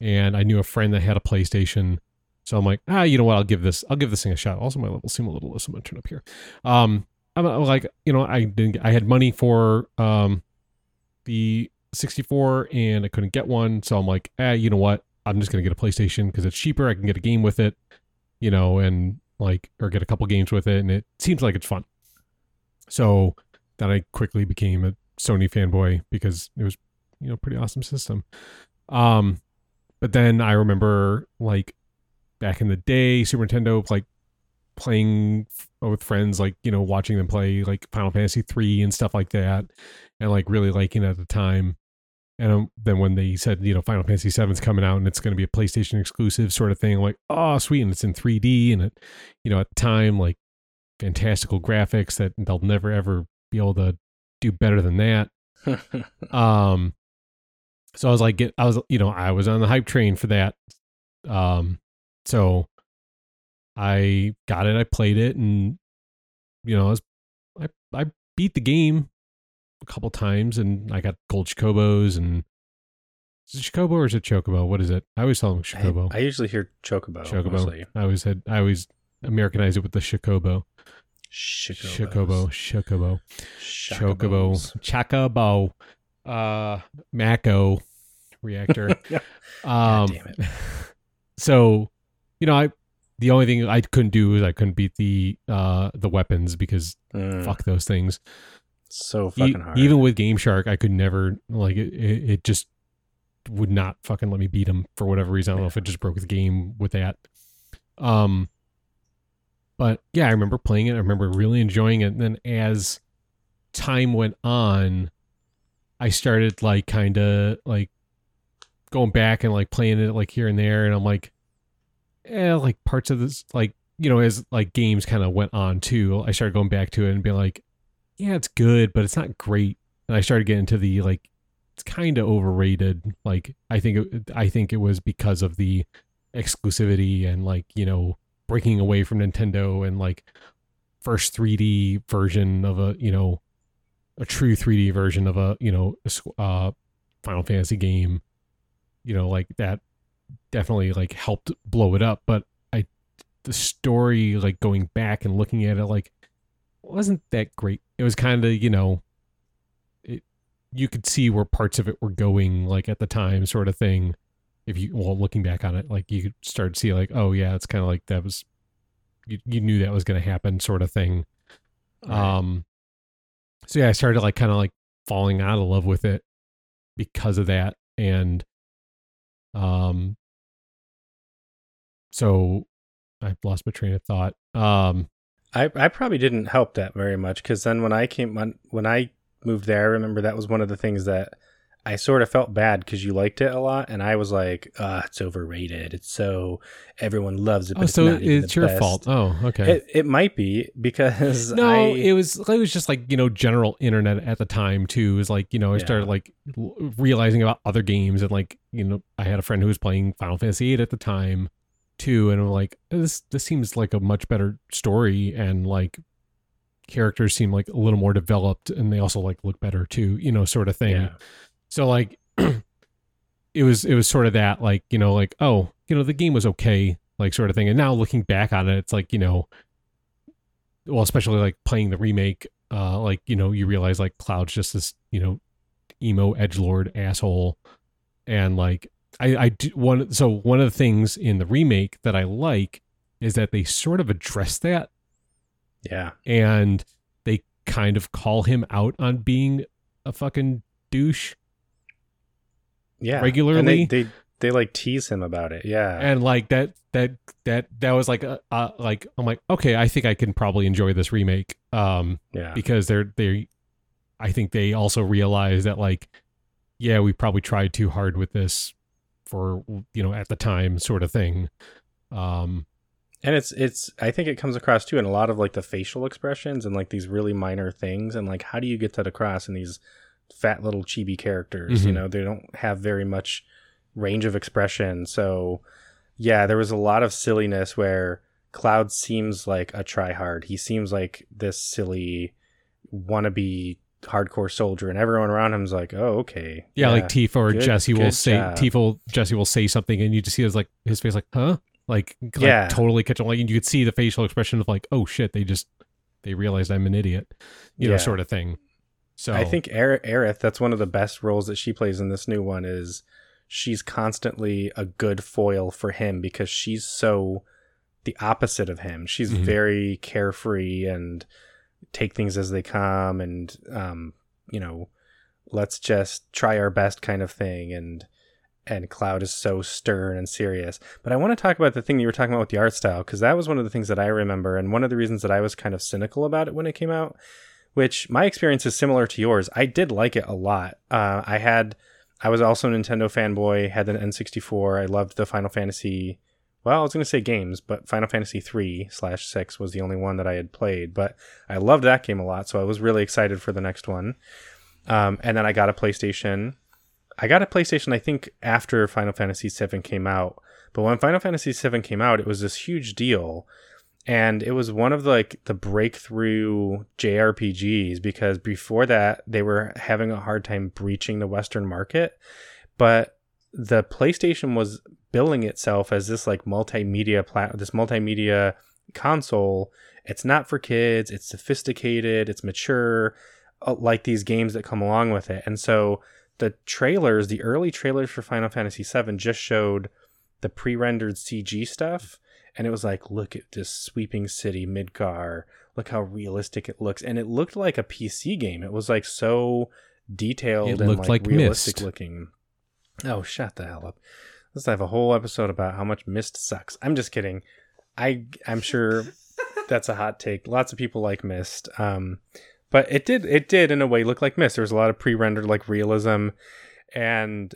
and I knew a friend that had a PlayStation, so I'm like, ah, you know what? I'll give this I'll give this thing a shot. Also, my level seem a little low, so I'm gonna turn up here. Um, I'm like, you know, I didn't. I had money for um the 64 and I couldn't get one. So I'm like, ah, you know what? I'm just to get a PlayStation because it's cheaper. I can get a game with it, you know, and like, or get a couple games with it. And it seems like it's fun. So then I quickly became a Sony fanboy because it was, you know, pretty awesome system. Um, but then I remember like back in the day, Super Nintendo, like playing with friends, like you know, watching them play like Final Fantasy three and stuff like that, and like really liking it at the time. And um, then when they said, you know, Final Fantasy VII is coming out and it's going to be a PlayStation exclusive sort of thing, like, oh, sweet, and it's in 3D, and it, you know, at the time, like fantastical graphics that they'll never ever be able to do better than that. um, so I was like, I was, you know, I was on the hype train for that. Um, so I got it, I played it, and you know, I was, I, I beat the game a couple times, and I got gold chocobos and. Is it Chocobo or is it Chocobo? What is it? I always call them Chocobo. I, I usually hear Chocobo. Chocobo. mostly. I always had. I always Americanize it with the Chocobo. Chocobos. Chocobo. Chocobo. Chocobos. Chocobo. Chocobo. Uh, Mako reactor. God um, damn it. so, you know, I the only thing I couldn't do is I couldn't beat the uh the weapons because Mm, fuck those things. So fucking hard. even with Game Shark, I could never like it. It, it just would not fucking let me beat him for whatever reason. I don't know if it just broke the game with that. Um, but yeah, I remember playing it. I remember really enjoying it. And then as time went on, I started like kind of like going back and like playing it like here and there, and I'm like, eh, like parts of this like you know as like games kind of went on too. I started going back to it and being like yeah, it's good, but it's not great. And I started getting to the like, it's kind of overrated. Like, I think it, I think it was because of the exclusivity and like you know breaking away from Nintendo and like first 3D version of a you know a true 3D version of a you know a uh Final Fantasy game. You know, like that definitely like helped blow it up. But I, the story like going back and looking at it like wasn't that great. It was kind of, you know, it, you could see where parts of it were going, like at the time, sort of thing. If you, well, looking back on it, like you could start to see, like, oh yeah, it's kind of like that was, you, you knew that was going to happen, sort of thing. Right. Um, so yeah, I started like kind of like falling out of love with it because of that, and um, so I lost my train of thought. Um, I, I probably didn't help that very much because then when I came when, when I moved there, I remember that was one of the things that I sort of felt bad because you liked it a lot, and I was like, "Ah, it's overrated. It's so everyone loves it, but oh, it's so it's your best." fault. Oh, okay. It it might be because no, I, it was it was just like you know general internet at the time too. Is like you know I Yeah. started like realizing about other games and like you know I had a friend who was playing Final Fantasy VIII at the time too, and I'm like this this seems like a much better story and like characters seem like a little more developed and they also like look better too, you know, sort of thing. yeah, So like it was it was sort of that like, you know, like, oh, you know, the game was okay, like sort of thing. And now looking back on it, it's like, you know, well, especially like playing the remake, uh, like, you know, you realize like Cloud's just this, you know, emo edge lord asshole. And like I, I do one so one of the things in the remake that I like is that they sort of address that yeah, and they kind of call him out on being a fucking douche. yeah. Regularly? and they, they they like tease him about it. Yeah, and like that that that that was like a, uh, like I'm like okay I think I can probably enjoy this remake um yeah, because they're they I think they also realize that like yeah we probably tried too hard with this for you know at the time sort of thing. Um and it's it's I think it comes across too in a lot of like the facial expressions and like these really minor things and like how do you get that across in these fat little chibi characters? You Mhm. know they don't have very much range of expression. So yeah there was a lot of silliness where cloud seems like a tryhard. He seems like this silly wannabe hardcore soldier and everyone around him's like oh okay yeah, like Tifa or Good- Jessie will say job. Tifa Jessie will say something and you just see his like his face like huh like, like Yeah. totally catch on like and you could see the facial expression of like oh shit they just they realized I'm an idiot you know sort of thing so I think Aer- Aerith, that's one of the best roles that she plays in this new one is she's constantly a good foil for him because she's so the opposite of him. She's Mhm. very carefree and take things as they come and um, you know, let's just try our best kind of thing and and Cloud is so stern and serious. But I want to talk about the thing you were talking about with the art style because that was one of the things that I remember, and one of the reasons that I was kind of cynical about it when it came out. Which my experience is similar to yours. I did like it a lot. Uh, I had, I was also a Nintendo fanboy. Had the N64. I loved the Final Fantasy. Well, I was going to say games, but Final Fantasy three slash six was the only one that I had played. But I loved that game a lot, so I was really excited for the next one. Um, and then I got a PlayStation I got a PlayStation, I think, after Final Fantasy VII came out. But when Final Fantasy VII came out, it was this huge deal, and it was one of the, like the breakthrough JRPGs because before that they were having a hard time breaching the Western market. But the PlayStation was billing itself as this like multimedia plat, this multimedia console. It's not for kids. It's sophisticated. It's mature, uh, like these games that come along with it, and so the trailers, the early trailers for Final Fantasy VII just showed the pre-rendered CG stuff, and it was like, look at this sweeping city, Midgar. Look how realistic it looks, and it looked like a PC game. It was like so detailed It and looked like, like realistic Myst. looking. Oh, shut the hell up! Let's have a whole episode about how much Myst sucks. I'm just kidding. I I'm sure that's a hot take. Lots of people like Myst. Um, but it did it did in a way look like Myst. There was a lot of pre-rendered like realism, and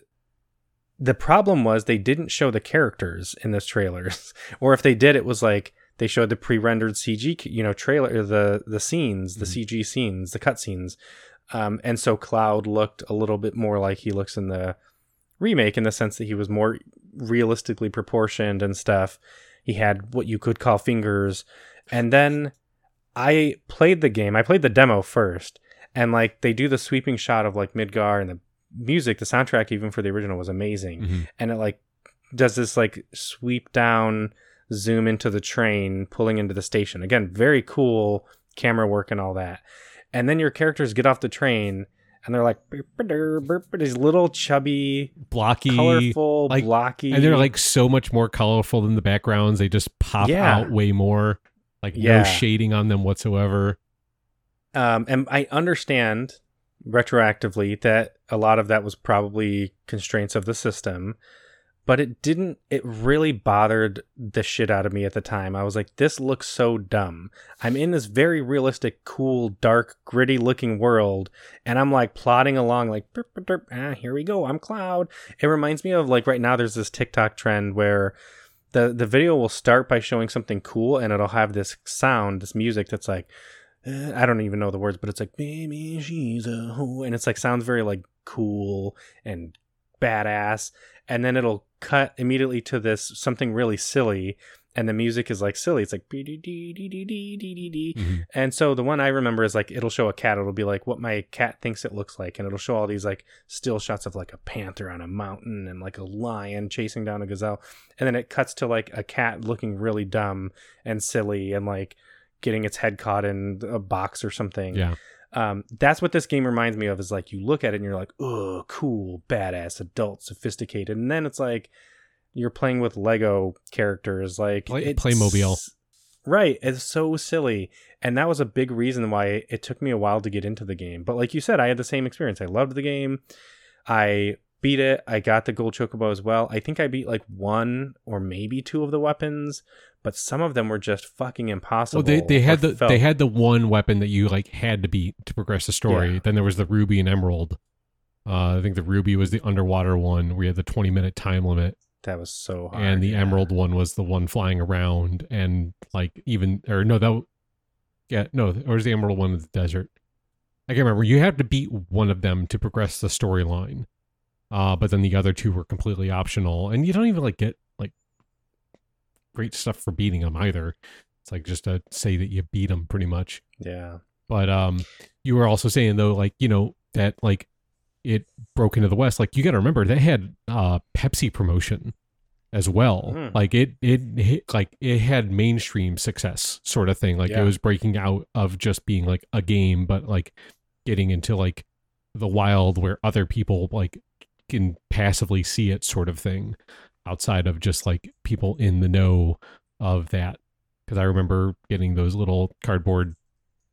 the problem was they didn't show the characters in this trailers, or if they did, it was like they showed the pre-rendered CG, you know, trailer the the scenes, the CG scenes, the cutscenes, um, and so Cloud looked a little bit more like he looks in the remake in the sense that he was more realistically proportioned and stuff. He had what you could call fingers, and then I played the game. I played the demo first, and like they do the sweeping shot of like Midgar and the music, the soundtrack even for the original was amazing, Mhm. and it like does this like sweep down, zoom into the train, pulling into the station. Again, very cool camera work and all that. And then your characters get off the train. And they're like these little chubby, blocky, colorful, like- blocky, and they're like so much more colorful than the backgrounds. They just pop Yeah. out way more. Like Yeah. no shading on them whatsoever. um, and I understand retroactively that a lot of that was probably constraints of the system, but it didn't. It really bothered the shit out of me at the time. I was like, "This looks so dumb." I'm in this very realistic, cool, dark, gritty looking world, and I'm like plodding along, like, "Derp, derp, derp, ah, "Here we go, I'm Cloud." It reminds me of like right now. There's this TikTok trend where the the video will start by showing something cool, and it'll have this sound, this music that's like uh, I don't even know the words, but it's like "Baby, she's a hoe," and it's like sounds very like cool and badass, and then it'll cut immediately to this something really silly and the music is like silly. It's like and so the one I remember is like it'll show a cat. It'll be like what my cat thinks it looks like, and it'll show all these like still shots of like a panther on a mountain and like a lion chasing down a gazelle, and then it cuts to like a cat looking really dumb and silly and like getting its head caught in a box or something. Yeah. Um, that's what this game reminds me of. Is like you look at it and you're like, oh, cool, badass, adult, sophisticated, and then it's like you're playing with Lego characters, like Play- Playmobil. Right, it's so silly, and that was a big reason why it took me a while to get into the game. But like you said, I had the same experience. I loved the game. I beat it. I got the gold chocobo as well. I think I beat like one or maybe two of the weapons, but some of them were just fucking impossible. Well, they they had the felt- they had the one weapon that you like had to beat to progress the story. Yeah. Then there was the ruby and emerald. Uh, I think the ruby was the underwater one where you had the twenty minute time limit, that was so hard. and the yeah. emerald one was the one flying around and like even or no that yeah no or was the emerald one in the desert. I can't remember. You have to beat one of them to progress the storyline, uh, but then the other two were completely optional, and you don't even like get like great stuff for beating them either. It's like just to say that you beat them pretty much. Yeah, But um, you were also saying though, like you know that like it broke into the West. Like you got to remember they had uh Pepsi promotion as well. Mm. Like it it hit like it had mainstream success sort of thing. Like Yeah. it was breaking out of just being like a game, but like getting into like the wild where other people like can passively see it sort of thing outside of just like people in the know of that because i remember getting those little cardboard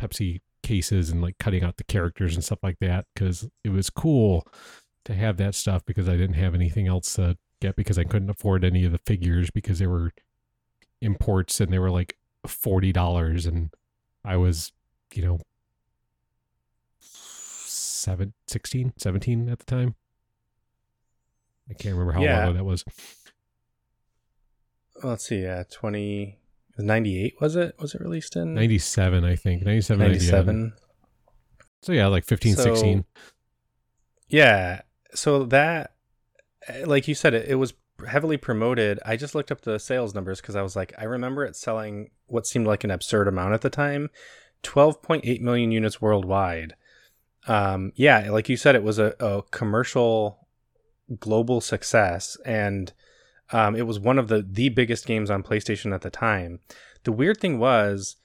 pepsi cases and like cutting out the characters and stuff like that because it was cool to have that stuff because I didn't have anything else to get because I couldn't afford any of the figures because they were imports and they were like forty dollars and I was, you know, seven, 16, 17 at the time. I can't remember how Yeah. long ago that was. Let's see. Yeah, twenty. 98 was it was it released in 97, I think. 97, 97. 97 So yeah, like 15, So- 16. Yeah. So that, like you said, it, it was heavily promoted. I just looked up the sales numbers because I was like, I remember it selling what seemed like an absurd amount at the time 12.8 million units worldwide. Um, yeah, like you said, it was a, a commercial global success. And um, it was one of the, the biggest games on PlayStation at the time. The weird thing was,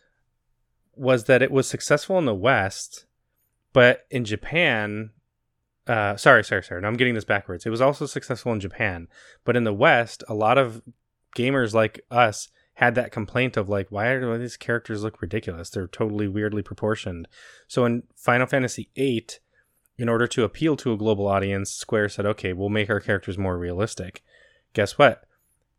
was that it was successful in the West, but in Japan, uh, sorry, sorry, sorry. No, I'm getting this backwards. It was also successful in Japan, but in the West, a lot of gamers like us had that complaint of like, why do these characters look ridiculous? They're totally weirdly proportioned. So in Final Fantasy VIII, in order to appeal to a global audience, Square said, okay, we'll make our characters more realistic. Guess what?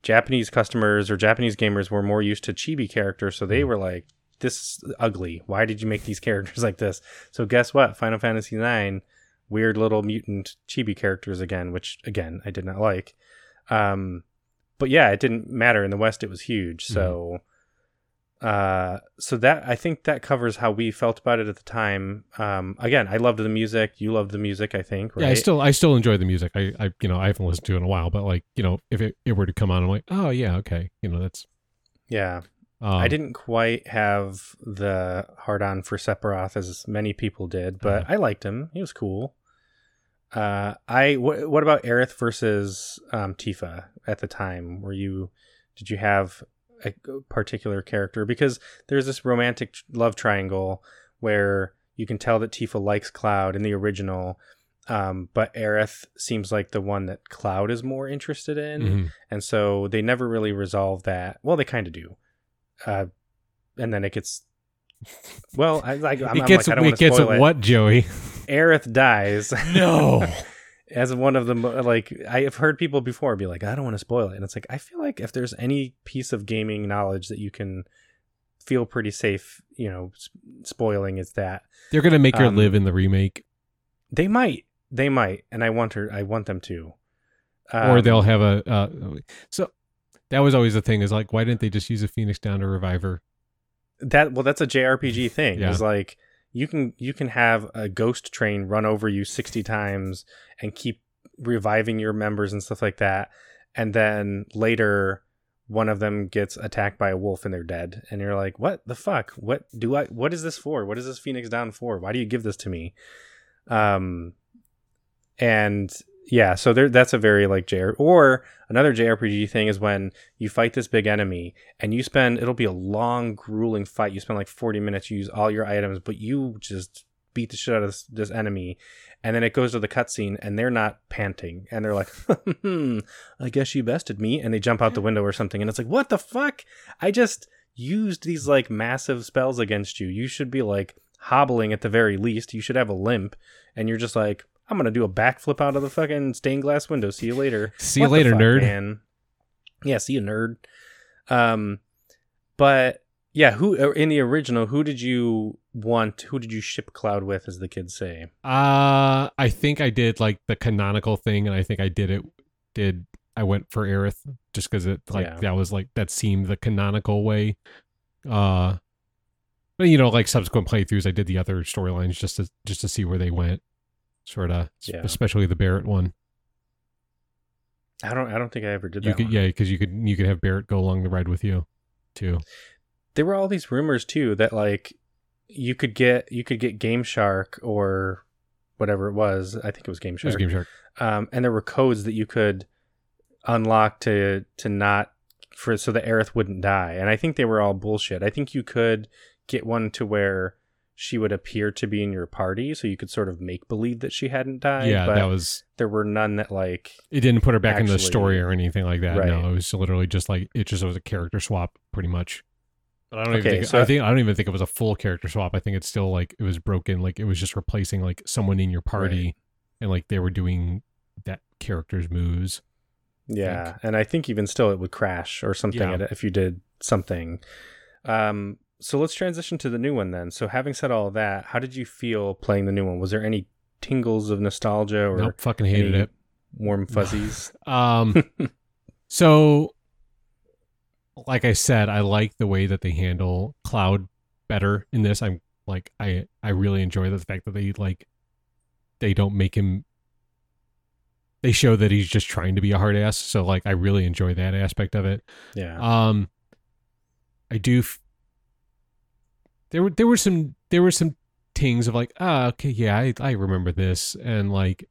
Japanese customers or Japanese gamers were more used to chibi characters, so they were like, this is ugly. Why did you make these characters like this? So guess what? Final Fantasy IX weird little mutant chibi characters again, which again I did not like. Um, but yeah, it didn't matter in the West; it was huge. So, uh, so that I think that covers how we felt about it at the time. Um, again, I loved the music. You loved the music, I think. Right? Yeah, I still I still enjoy the music. I, I you know, I haven't listened to it in a while, but like, you know, if it, it were to come on, I'm like, oh yeah, okay. You know, that's yeah. um, I didn't quite have the hard on for Sephiroth as many people did, but Uh-huh. I liked him. He was cool. Uh, I wh- what about Aerith versus um, Tifa at the time? Were you did you have a particular character? Because there's this romantic love triangle where you can tell that Tifa likes Cloud in the original, um, but Aerith seems like the one that Cloud is more interested in mhm. and so they never really resolve that. Well, they kind of do, uh, and then it gets. Well, I like. I'm, it I'm gets like, I don't it gets spoil it. what, Joey? Aerith dies No. as one of the like. I have heard people before be like, I don't want to spoil it, and it's like I feel like if there's any piece of gaming knowledge that you can feel pretty safe, you know, spoiling is that They're gonna make her Um, live in the remake, they might, they might, and I want her. I want them to. or Um, they'll have a. Uh, so that was always the thing. Is like, why didn't they just use a Phoenix down to revive her? that well that's a jrpg thing Yeah. is like you can you can have a ghost train run over you 60 times and keep reviving your members and stuff like that. And then later one of them gets attacked by a wolf and they're dead. And you're like what the fuck? What do i what is this for? What is this phoenix down for? Why do you give this to me? Um and yeah so there that's a very like JR or another JRPG thing is when you fight this big enemy and you spend it'll be a long grueling fight. You spend like 40 minutes you use all your items but you just beat the shit out of this, this enemy. And then it goes to the cutscene and they're not panting and they're like hmm, i guess you bested me. And they jump out the window or something and it's like what the fuck? I just used these like massive spells against you. You should be like hobbling at the very least. You should have a limp. And you're just like i'm gonna do a backflip out of the fucking stained glass window see you later See you what the later, fuck, nerd. Man? Yeah, see you, nerd. Um, but yeah, who uh, in the original? Who did you want? Who did you ship Cloud with, as the kids say? Uh I think I did like the canonical thing, and I think I did it. Did I went for Aerith just because it like Yeah. that was like that seemed the canonical way. Uh, but you know, like subsequent playthroughs, I did the other storylines just to just to see where they went. Sort of, Yeah. especially the Barrett one. I don't. I don't think I ever did You that. could one. yeah, because you could you could have Barrett go along the ride with you, too. There were all these rumors too that like you could get you could get Game Shark or whatever it was. I think it was Game It was Shark. Game Shark. um, and there were codes that you could unlock to to not for so the Aerith wouldn't die. And I think they were all bullshit. I think you could get one to where she would appear to be in your party, so you could sort of make believe that she hadn't died. yeah, but that was. there were none that like It didn't put her back in the story or anything like that. Right. No, it was literally just like it just was a character swap, pretty much. But I don't even think so- I think I don't even think it was a full character swap. I think it's still like it was broken. Like it was just replacing like someone in your party, Right. and like they were doing that character's moves. Yeah, and I think even still it would crash or something Yeah. if you did something. Um, so let's transition to the new one then. So having said all that, how did you feel playing the new one? Was there any tingles of nostalgia or Nope, fucking hated it. warm fuzzies? Um, so, like I said, I like the way that they handle Cloud better in this. I'm like, I I really enjoy the fact that they like they don't make him. They show that he's just trying to be a hard ass. So like, I really enjoy that aspect of it. yeah. Um, I do. F- there were there were some there were some tings of like ah okay yeah I I remember this and like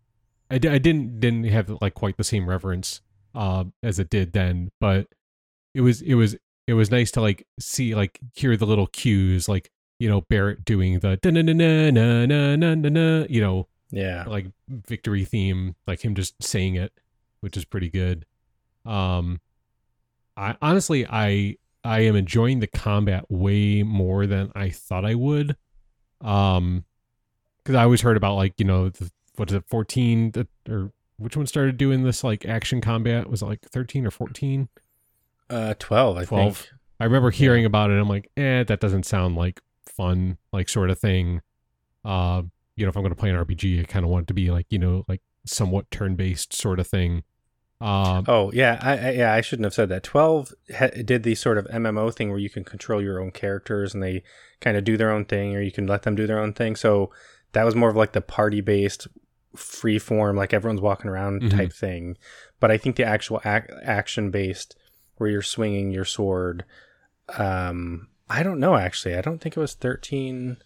I, I didn't didn't have like quite the same reverence uh as it did then but it was it was it was nice to like see like hear the little cues like you know Barrett doing the na na na na na na na na you know yeah. like victory theme, like him just saying it, which is pretty good. Um, I honestly, I I am enjoying the combat way more than I thought I would. Um, because I always heard about like you know the, what is it, fourteen or which one started doing this like action combat? Was it like thirteen or fourteen? Uh, 12, I 12. think. I remember hearing about it. I'm like, eh, that doesn't sound like fun, like sort of thing. Uh, you know, if I'm going to play an RPG, I kind of want it to be like, you know, like somewhat turn based sort of thing. Um, Oh yeah, I, I yeah I shouldn't have said that. Twelve ha- did the sort of MMO thing where you can control your own characters and they kind of do their own thing, or you can let them do their own thing. So that was more of like the party based, free form, like everyone's walking around Mhm. type thing. But I think the actual ac- action based, where you're swinging your sword, um, I don't know actually. I don't think it was 13.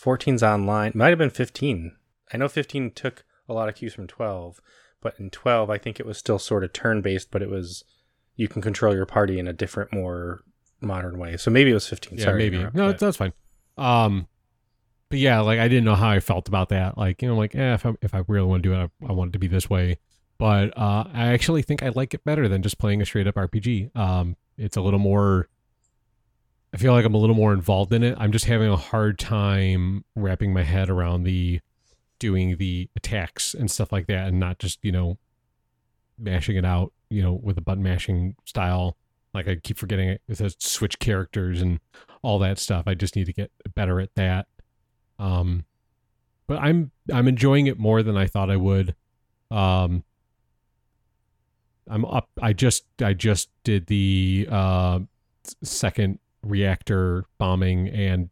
14's online. Might have been 15. I know 15 took a lot of cues from 12 but in 12 i think it was still sort of turn based but it was you can control your party in a different more modern way so maybe it was 15 yeah, sorry maybe. No, but- that's fine. Um, but yeah, like I didn't know how I felt about that. Like, you know, like, eh, if I, if I really want to do it, I, I want it to be this way. But uh, I actually think I like it better than just playing a straight up RPG. Um, it's a little more. I feel like I'm a little more involved in it. I'm just having a hard time wrapping my head around the doing the attacks and stuff like that, and not just you know mashing it out, you know, with a button mashing style. Like I keep forgetting it. It says switch characters and all that stuff. I just need to get better at that. Um, but I'm I'm enjoying it more than I thought I would. Um, I'm up. I just I just did the uh, second reactor bombing and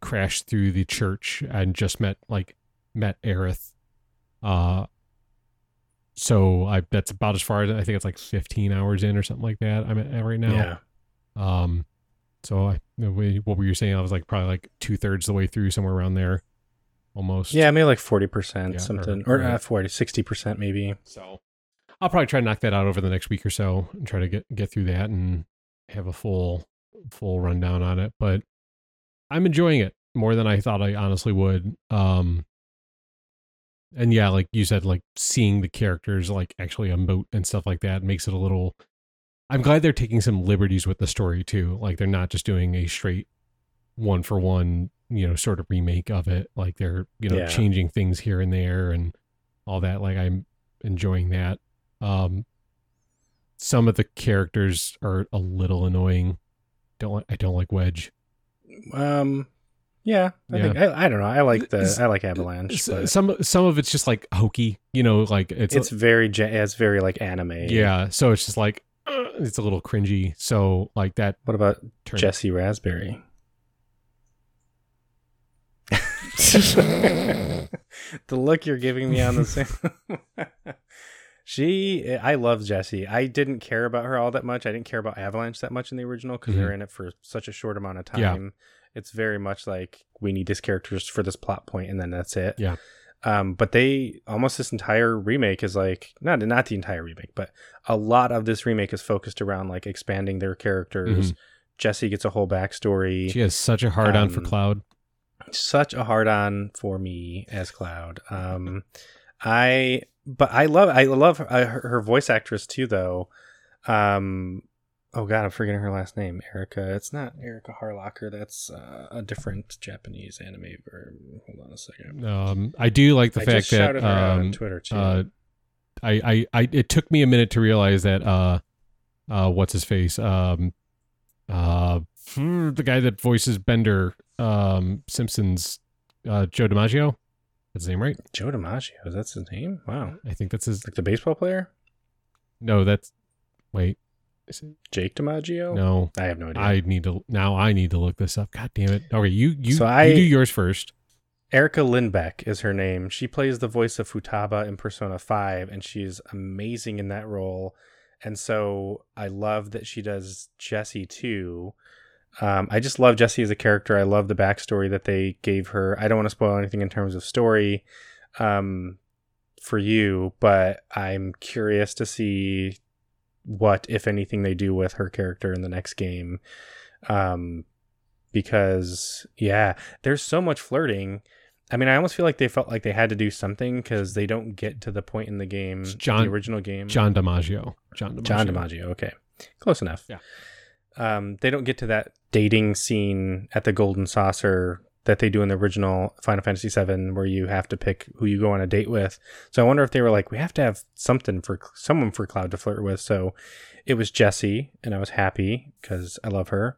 crashed through the church and just met like met Aerith. Uh, so I that's about as far as I think it's like 15 hours in or something like that. I'm at right now. yeah Um, so I, what were you saying? I was like probably like two thirds the way through, somewhere around there, almost. yeah maybe like 40% Yeah, something or- or, or- uh, 40 60% maybe So I'll probably try to knock that out over the next week or so and try to get get through that and have a full full rundown on it. But I'm enjoying it more than I thought I honestly would. Um, and yeah, like you said, like seeing the characters like actually emote and stuff like that makes it a little. I'm glad they're taking some liberties with the story too. Like they're not just doing a straight one for one, you know, sort of remake of it. Like they're you know Yeah. changing things here and there and all that. Like I'm enjoying that. Um, some of the characters are a little annoying. Don't like, I don't like Wedge. um yeah i Yeah. think I, I don't know i like the I like avalanche but Some some of it's just like hokey, you know, like it's, it's, very it's very like anime yeah. So it's just like uh, it's a little cringy. So like that what about turn. jessie rasberry the look you're giving me on the same she i love jessie i didn't care about her all that much i didn't care about avalanche that much in the original because they're in it for such a short amount of time Yeah. It's very much like we need these characters for this plot point and then that's it Yeah. um but they almost this entire remake is like not not the entire remake but a lot of this remake is focused around like expanding their characters jessie gets a whole backstory Mm-hmm. She has such a hard on for Um, Cloud. such a hard on for me as Cloud. Um, I but I love I love her, her, her voice actress too though. Um, oh god, I'm forgetting her last name. Erica. It's not Erika Harlacher. That's uh, a different Japanese anime. Ver- Hold on a second. Um, I do like the I fact that out on um, Twitter too. uh, I, I, I, it took me a minute to realize that, uh, uh, what's his face? Um, uh, hmm, the guy that voices Bender, um, Simpsons, uh, Joe DiMaggio. That's his name, right? Joe DiMaggio. That's his name. Wow. I think that's his. Like the baseball player. No, that's. Wait. Is it- Jake DiMaggio. No, I have no idea. I need to now. I need to look this up. God damn it! Okay, you you So I- you do yours first. Erica Lindbeck is her name. She plays the voice of Futaba in Persona 5, and she's amazing in that role. And so I love that she does Jessie too. Um, I just love Jessie as a character. I love the backstory that they gave her. I don't want to spoil anything in terms of story um, for you, but I'm curious to see what, if anything, they do with her character in the next game. Um, because, yeah, there's so much flirting. I mean, I almost feel like they felt like they had to do something because they don't get to the point in the game, It's John- the original game. John DiMaggio. John DiMaggio. John DiMaggio. Okay, close enough. Yeah. Um, they don't get to that dating scene at the Golden Saucer that they do in the original Final Fantasy VII, where you have to pick who you go on a date with. So I wonder if they were like, we have to have something for someone for Cloud to flirt with. So it was Jessie, and I was happy because I love her.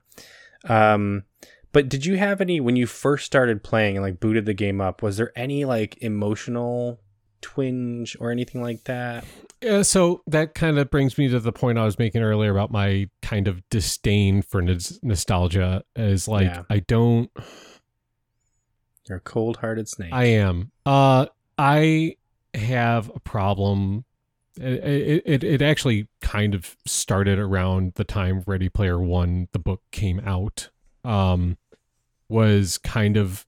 Um, but did you have any when you first started playing and like booted the game up? Was there any like emotional twinge or anything like that? Yeah, so that kind of brings me to the point I was making earlier about my kind of disdain for nos- nostalgia. Is like Yeah. I don't. You're a cold-hearted snake. I am. Uh, I have a problem. It, it it actually kind of started around the time Ready Player One, the book came out. Um, was kind of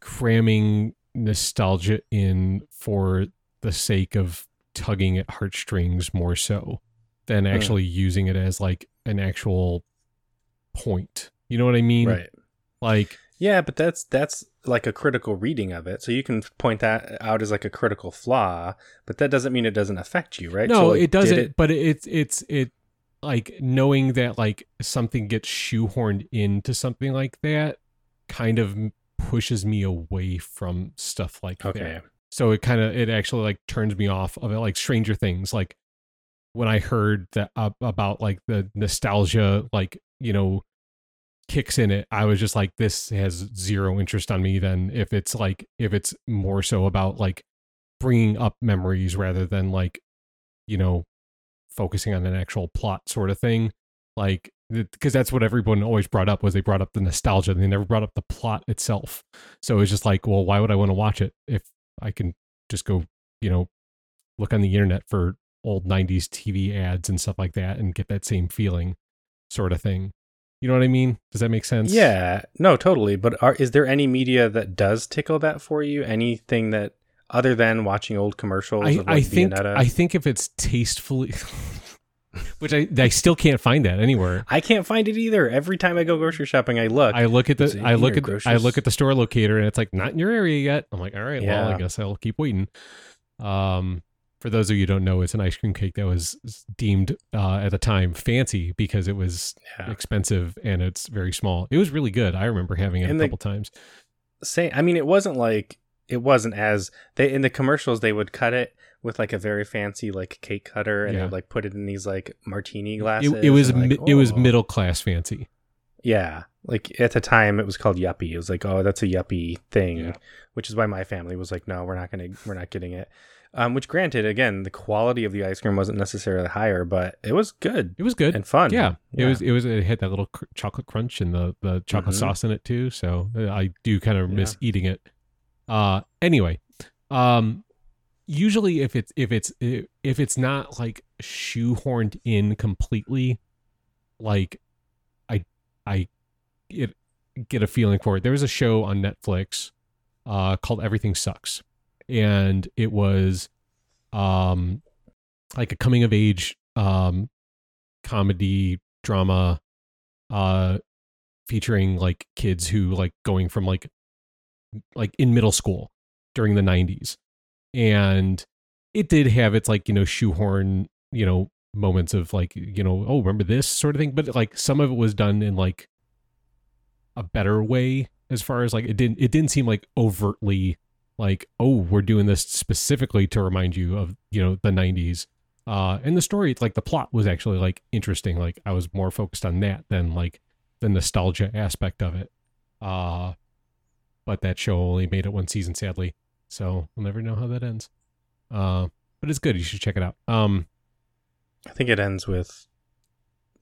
cramming nostalgia in for the sake of tugging at heartstrings more so than actually using it as like an actual point. You know what I mean? right. Like Yeah, but that's that's like a critical reading of it. So you can point that out as like a critical flaw, but that doesn't mean it doesn't affect you, right? No, So, like, it doesn't. But it's it's it like knowing that like something gets shoehorned into something like that kind of pushes me away from stuff like Okay. that. So it kind of it actually like turns me off of it. Like Stranger Things, like when I heard that uh, about like the nostalgia, like you know kicks in it i was just like this has zero interest on me then if it's like if it's more so about like bringing up memories rather than like you know focusing on an actual plot sort of thing. Like because that's what everyone always brought up was they brought up the nostalgia they never brought up the plot itself. So it's just like well why would i want to watch it if i can just go you know look on the internet for old 90s tv ads and stuff like that and get that same feeling sort of thing you know what i mean does that make sense Yeah, no, totally. But are, is there any media that does tickle that for you? Anything that other than watching old commercials I, of like I think? I think if it's tastefully, which I I still can't find that anywhere. I can't find it either. Every time I go grocery shopping, I look. I look at the I look at I look at the store locator and it's like not in your area yet. I'm like, all right, well, I guess I'll keep waiting. Um, for those of you who don't know, it's an ice cream cake that was deemed uh, at the time fancy because it was yeah. expensive and it's very small. It was really good. I remember having it And a the- couple times. Say, I mean, it wasn't like it wasn't as they in the commercials they would cut it with like a very fancy like cake cutter and they would like put it in these like martini glasses. It, it was like, mi- it was oh. middle class fancy. Yeah, like at the time it was called yuppie. It was like, oh, that's a yuppie thing, Yeah. which is why my family was like, no, we're not gonna, we're not getting it. Um, which granted, again, the quality of the ice cream wasn't necessarily higher, but it was good It was good. and fun. Yeah, it was. It was. It had that little cr- chocolate crunch and the the chocolate Mhm. sauce in it too. So uh, I do kind of Yeah. miss eating it. Uh, anyway, um, usually if it's if it's if it's not like shoehorned in completely, like I I get get a feeling for it. There was a show on Netflix, uh, called Everything Sucks, and it was, um, like a coming of age um comedy drama uh featuring like kids who like going from like like in middle school during the 90s and it did have its like you know shoehorn you know moments of like you know oh remember this sort of thing? But like some of it was done in like a better way as far as like it didn't it didn't seem like overtly like oh we're doing this specifically to remind you of you know the 90s uh and the story like the plot was actually like interesting. Like i was more focused on that than like the nostalgia aspect of it. Uh but that show only made it one season sadly. So we'll never know how that ends. Uh but it's good. You should check it out. Um I think it ends with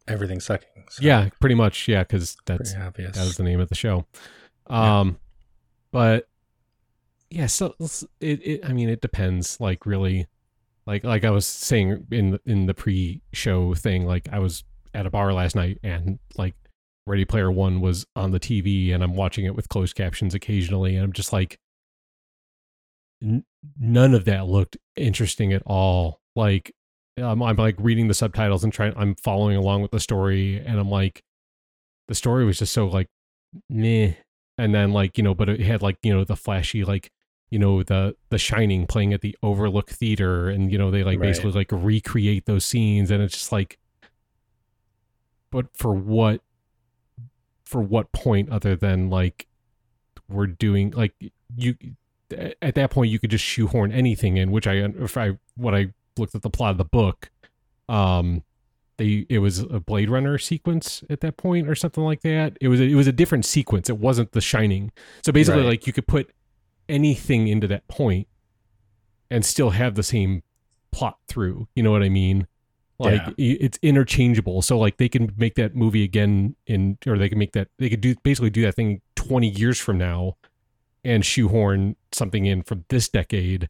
everything sucking. So. Yeah pretty much. Yeah because that's that was the name of the show. Yeah. um but yeah so it, it i mean it depends like really like like i was saying in in the pre-show thing like i was at a bar last night and like ready player one was on the tv and i'm watching it with closed captions occasionally and i'm just like n- none of that looked interesting at all. Like um, i'm like reading the subtitles and trying i'm following along with the story and i'm like the story was just so like meh. And then like you know but it had like you know the flashy like you know the the shining playing at the overlook theater and you know they like Right. basically like recreate those scenes and it's just like but for what for what point other than like we're doing like you at that point you could just shoehorn anything in which i if i what i looked at the plot of the book um they it was a blade runner sequence at that point or something like that it was a, it was a different sequence it wasn't the shining so basically Right. like you could put anything into that point and still have the same plot through you know what i mean? Like Yeah. it's interchangeable. So like they can make that movie again in or they can make that they could do basically do that thing 20 years from now and shoehorn something in from this decade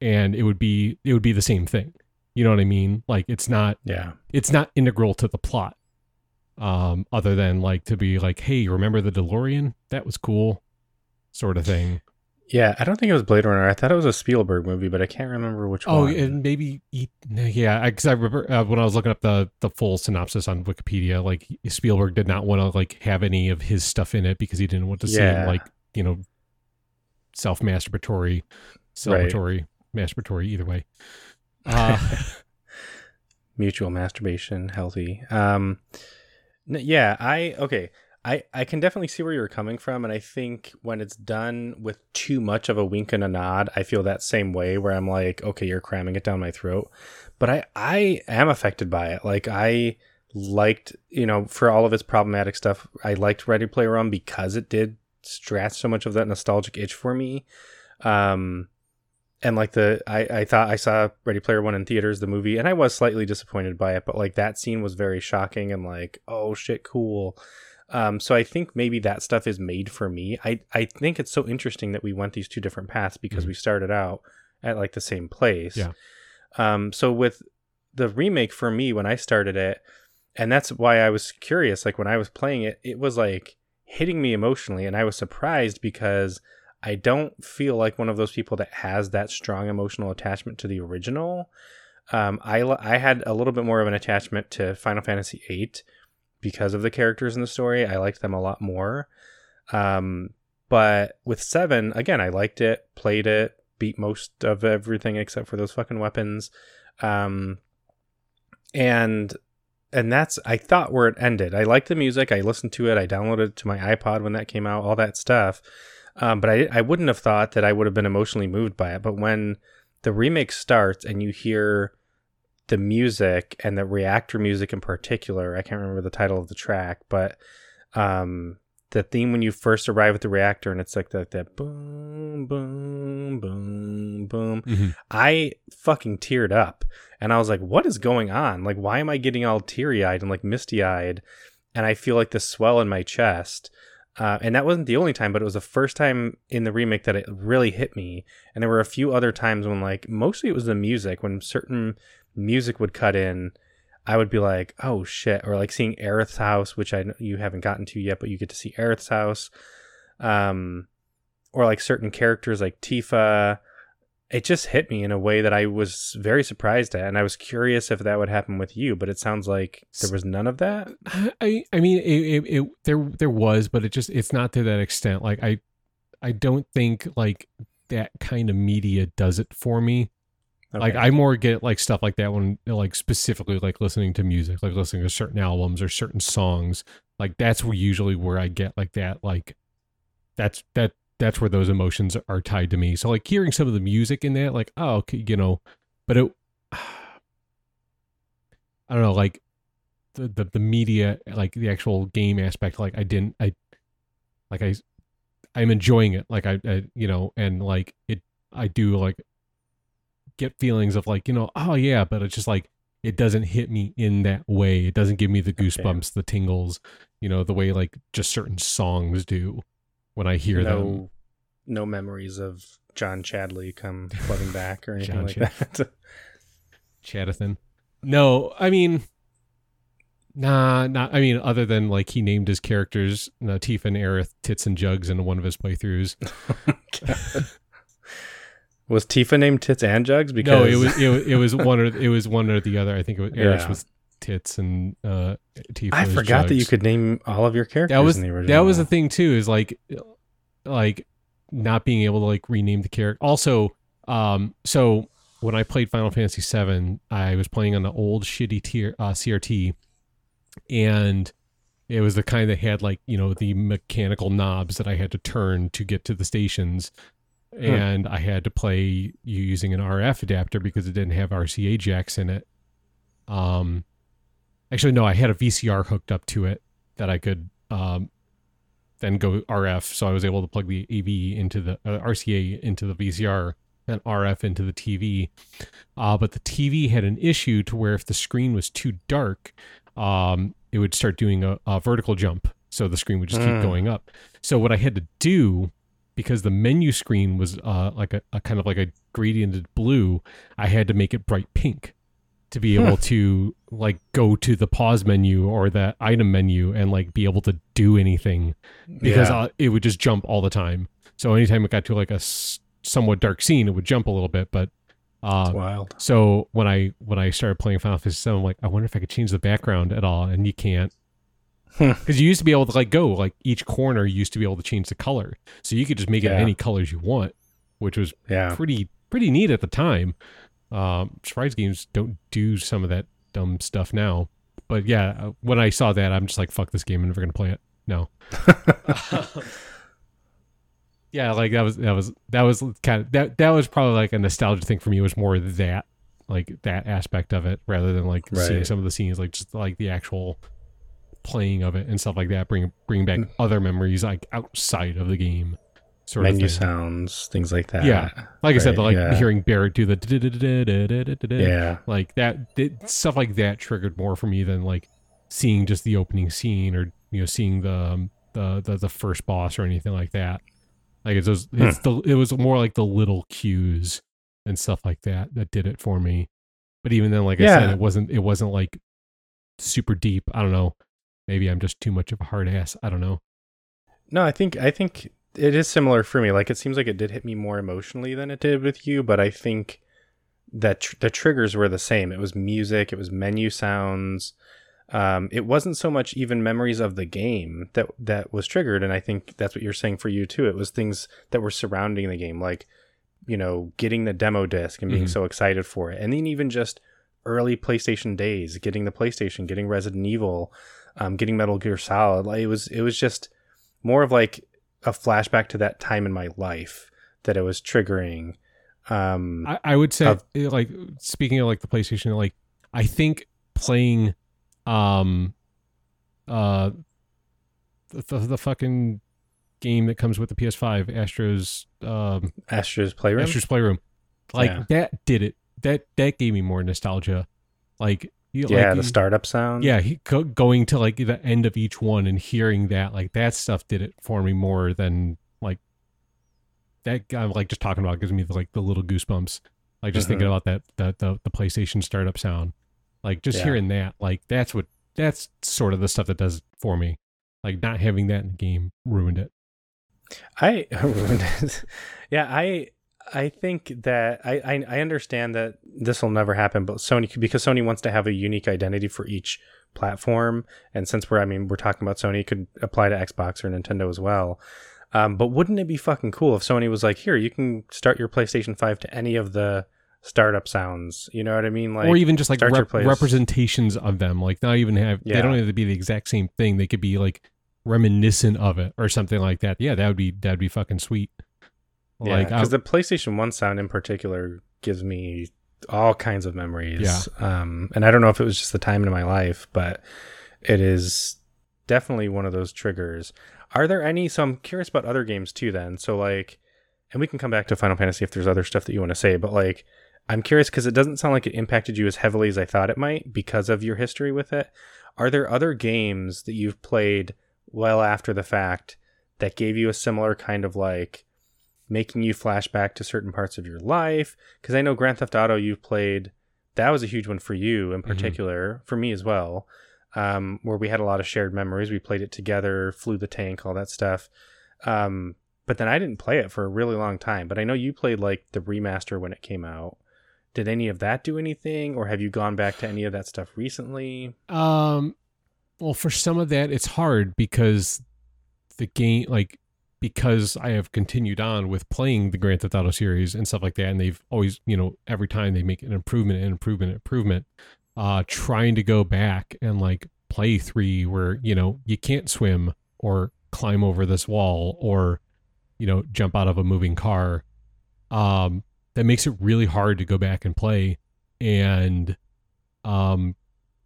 and it would be it would be the same thing. You know what i mean? Like it's not yeah. it's not integral to the plot um other than like to be like hey remember the delorean? That was cool sort of thing Yeah, I don't think it was Blade Runner. I thought it was a Spielberg movie, but I can't remember which oh one. and maybe yeah because I, remember uh, when i was looking up the the full synopsis on wikipedia like spielberg did not want to like have any of his stuff in it because he didn't want to see him like you know self masturbatory celebratory masturbatory either way uh Mutual masturbation, healthy. Um, yeah, I okay. I, I can definitely see where you're coming from, and I think when it's done with too much of a wink and a nod, I feel that same way where I'm like, okay, you're cramming it down my throat. But I I am affected by it. Like I liked, you know, for all of its problematic stuff, I liked Ready Player One because it did scratch so much of that nostalgic itch for me. Um, and like the I, I thought I saw Ready Player One in theaters, the movie, and I was slightly disappointed by it, but like that scene was very shocking and like, oh shit, cool. Um, so I think maybe that stuff is made for me. I I think it's so interesting that we went these two different paths because Mhm. we started out at like the same place. Yeah. Um, so with the remake for me when I started it, and that's why I was curious. Like when I was playing it, it was like hitting me emotionally, and I was surprised because I don't feel like one of those people that has that strong emotional attachment to the original. Um, I I had a little bit more of an attachment to Final Fantasy VIII because of the characters in the story. I liked them a lot more. Um, but with seven, again, I liked it, played it, beat most of everything except for those fucking weapons. Um, and and that's I thought where it ended. I liked the music. I listened to it. I downloaded it to my iPod when that came out. All that stuff. Um, but I I wouldn't have thought that I would have been emotionally moved by it. But when the remake starts and you hear the music and the reactor music in particular, I can't remember the title of the track, but um, the theme when you first arrive at the reactor and it's like that that boom boom boom boom mhm. I fucking teared up and I was like, what is going on? Like, why am I getting all teary eyed and like misty eyed? And I feel like this swell in my chest. Uh, and that wasn't the only time, but it was the first time in the remake that it really hit me. And there were a few other times when, like, mostly it was the music. When certain music would cut in, I would be like, oh shit. Or like seeing Aerith's house, which I you haven't gotten to yet, but you get to see Aerith's house. Um, or like certain characters like Tifa it just hit me in a way that I was very surprised at, and I was curious if that would happen with you. But it sounds like there was none of that. I I mean it, it, it there there was, but it just it's not to that extent. Like I I don't think like that kind of media does it for me. Like I more get like stuff like that when like specifically like listening to music, like listening to certain albums or certain songs. Like that's usually where I get like that like that's that that's where those emotions are tied to me. So like hearing some of the music in that, like oh, okay, you know, but it, I don't know, like the, the the media, like the actual game aspect, like I didn't, I like I, I'm enjoying it, like I, I you know, and like it, I do like get feelings of like you know, oh yeah, but it's just like it doesn't hit me in that way. It doesn't give me the goosebumps, the tingles, you know, the way like just certain songs do when I hear no, them. No memories of John Chadley come flooding back or anything like Chad- that. Chadathan. No, I mean, nah, not. I mean, other than like he named his characters uh, Tifa and Aerith tits and jugs in one of his playthroughs. was Tifa named Tits and Jugs? Because no, it was it, was- it was one or it was one or the other. I think it was Aerith Yeah. was tits and uh Tifa. I forgot that you could name all of your characters That was in the original. that was the thing too. Is like like not being able to like rename the character. Also, um, so when I played Final Fantasy VII, I was playing on the old shitty tier, uh, CRT, and it was the kind that had like you know the mechanical knobs that I had to turn to get to the stations, and I had to play you using an RF adapter because it didn't have RCA jacks in it. Um, actually, no, I had a VCR hooked up to it that I could um then go RF. So I was able to plug the AV into the uh, RCA into the VCR and RF into the TV. Uh, but the TV had an issue to where if the screen was too dark, um, it would start doing a, a vertical jump. So the screen would just keep Mm. going up. So what I had to do, because the menu screen was uh, like a, a kind of like a gradiented blue, I had to make it bright pink to be able to like go to the pause menu or the item menu and like be able to do anything because Yeah. uh, it would just jump all the time. So anytime it got to like a s- somewhat dark scene, it would jump a little bit. But uh, wild. so when I when I started playing Final Fantasy VII, I'm like, I wonder if I could change the background at all, and you can't. Hmm. Because you used to be able to like go like each corner used to be able to change the color, so you could just make it Yeah. any colors you want, which was Yeah. pretty pretty neat at the time. Um, surprise games don't do some of that dumb stuff now, but yeah, uh, when I saw that, I'm just like, fuck this game, I'm never gonna play it. No. yeah, like that was that was that was kind of that that was probably like a nostalgia thing for me. Was more that like that aspect of it rather than like seeing some of the scenes, like just like the actual playing of it and stuff like that. Bring bring back other memories like outside of the game. Sort Menu of thing. sounds, things like that. Yeah. Like I said, the, like yeah. hearing Barrett do the Yeah. like that it, stuff like that triggered more for me than like seeing just the opening scene or you know seeing the um, the the, the first boss or anything like that. Like it's those, it's Hmm. the it was more like the little cues and stuff like that that did it for me. But even then, like I said, it wasn't it wasn't like super deep. I don't know. Maybe I'm just too much of a hard ass. I don't know. No, I think I think it is similar for me. Like it seems like it did hit me more emotionally than it did with you, but I think that tr- the triggers were the same. It was music, it was menu sounds. Um, it wasn't so much even memories of the game that that was triggered, and I think that's what you're saying for you too. It was things that were surrounding the game, like you know, getting the demo disc and being Mhm. so excited for it, and then even just early PlayStation days, getting the PlayStation, getting Resident Evil, um, getting Metal Gear Solid. Like it was, it was just more of like a flashback to that time in my life that it was triggering. Um, I, I would say Of- eh, like speaking of like the PlayStation, like I think playing um uh the, the, the fucking game that comes with the PS5, Astro's um Astro's Playroom. Astro's Playroom, like Yeah. that did it. That that gave me more nostalgia. Like you, yeah, like, the startup sound. yeah, he, go, going to like the end of each one and hearing that, like that stuff did it for me more than like that. I'm like just talking about it gives me the, like the little goosebumps. Like just thinking Mhm. about that, that the the PlayStation startup sound, like just Yeah. hearing that, like that's what that's sort of the stuff that does it for me. Like not having that in the game ruined it. I ruined it. yeah, I I think that I, I I understand that this will never happen, but Sony because Sony wants to have a unique identity for each platform, and since we're I mean we're talking about Sony, it could apply to Xbox or Nintendo as well. Um, but wouldn't it be fucking cool if Sony was like, here, you can start your PlayStation Five to any of the startup sounds. You know what I mean? Like or even just like rep- representations of them. Like not even have they don't have to be the exact same thing. They could be like reminiscent of it or something like that. Yeah, that would be that'd be fucking sweet. Yeah, Like, because the PlayStation One sound in particular gives me all kinds of memories. Yeah. Um, and I don't know if it was just the time in my life, but it is definitely one of those triggers. Are there any? So I'm curious about other games too. Then, so like, and we can come back to Final Fantasy if there's other stuff that you want to say. But like, I'm curious because it doesn't sound like it impacted you as heavily as I thought it might because of your history with it. Are there other games that you've played well after the fact that gave you a similar kind of like making you flashback to certain parts of your life? Because I know Grand Theft Auto you've played. That was a huge one for you in particular, for me as well. Um, where we had a lot of shared memories. We played it together, flew the tank, all that stuff. Um, but then I didn't play it for a really long time. But I know you played like the remaster when it came out. Did any of that do anything, or have you gone back to any of that stuff recently? Um, well, for some of that, it's hard because the game, like, because I have continued on with playing the Grand Theft Auto series and stuff like that, and they've always, you know, every time they make an improvement, an improvement, improvement. Uh, trying to go back and like play three, where you know you can't swim or climb over this wall or you know jump out of a moving car. Um, that makes it really hard to go back and play, and um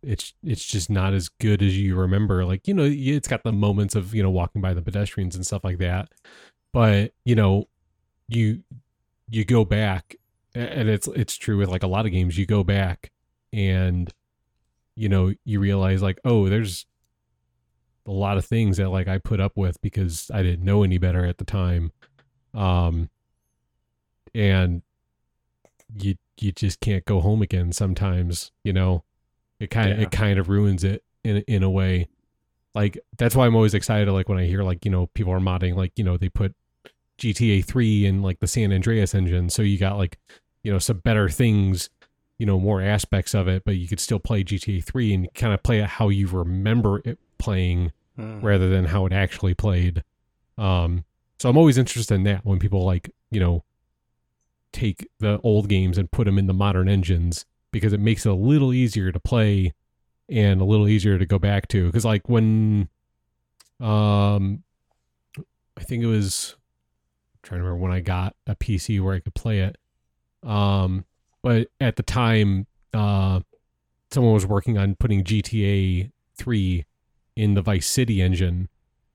it's it's just not as good as you remember. Like you know it's got the moments of you know walking by the pedestrians and stuff like that. But you know you you go back and it's it's true with like a lot of games you go back and you know you realize like oh there's a lot of things that like I put up with because I didn't know any better at the time. Um and you you just can't go home again sometimes you know it kind of Yeah. it kind of ruins it in in a way like that's why i'm always excited like when i hear like you know people are modding like you know they put gta 3 in like the san andreas engine so you got like you know some better things you know more aspects of it but you could still play gta 3 and kind of play it how you remember it playing Hmm. rather than how it actually played. Um, so I'm always interested in that when people like, you know, take the old games and put them in the modern engines because it makes it a little easier to play and a little easier to go back to. Because like when, um, I think it was I'm trying to remember when I got a PC where I could play it. Um, but at the time, uh, someone was working on putting GTA 3 in the Vice City engine,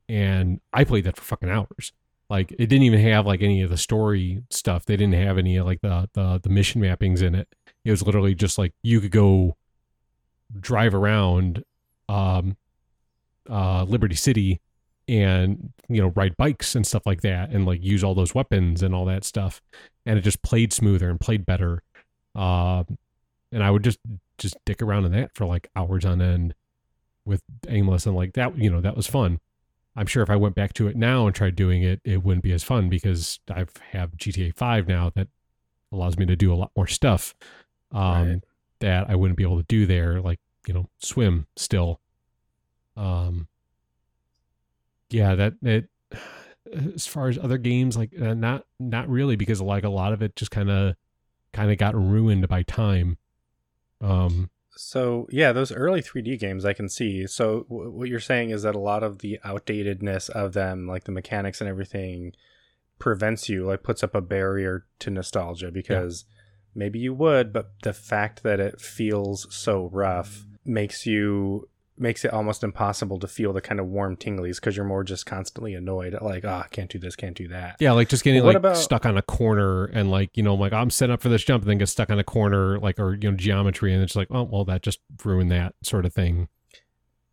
and I played that for fucking hours. Like it didn't even have like any of the story stuff. They didn't have any of like the the, the mission mappings in it. It was literally just like you could go drive around um uh Liberty City and you know ride bikes and stuff like that and like use all those weapons and all that stuff. And it just played smoother and played better. Um and I would just just dick around in that for like hours on end with aimless and like that you know that was fun. I'm sure if i went back to it now and tried doing it it wouldn't be as fun because i have gta 5 now that allows me to do a lot more stuff um Right. that i wouldn't be able to do there like you know swim still um yeah that it as far as other games like uh, not not really because like a lot of it just kind of kind of got ruined by time um So yeah, those early 3D games I can see. So w- what you're saying is that a lot of the outdatedness of them, like the mechanics and everything, prevents you, like puts up a barrier to nostalgia because maybe you would, but the fact that it feels so rough makes you makes it almost impossible to feel the kind of warm tinglies because you're more just constantly annoyed at like, ah, can't do this, can't do that. Yeah, like just getting Well, like about- stuck on a corner and like, you know, like I'm set up for this jump and then get stuck on a corner, like or you know, geometry and it's like, oh well that just ruined that sort of thing.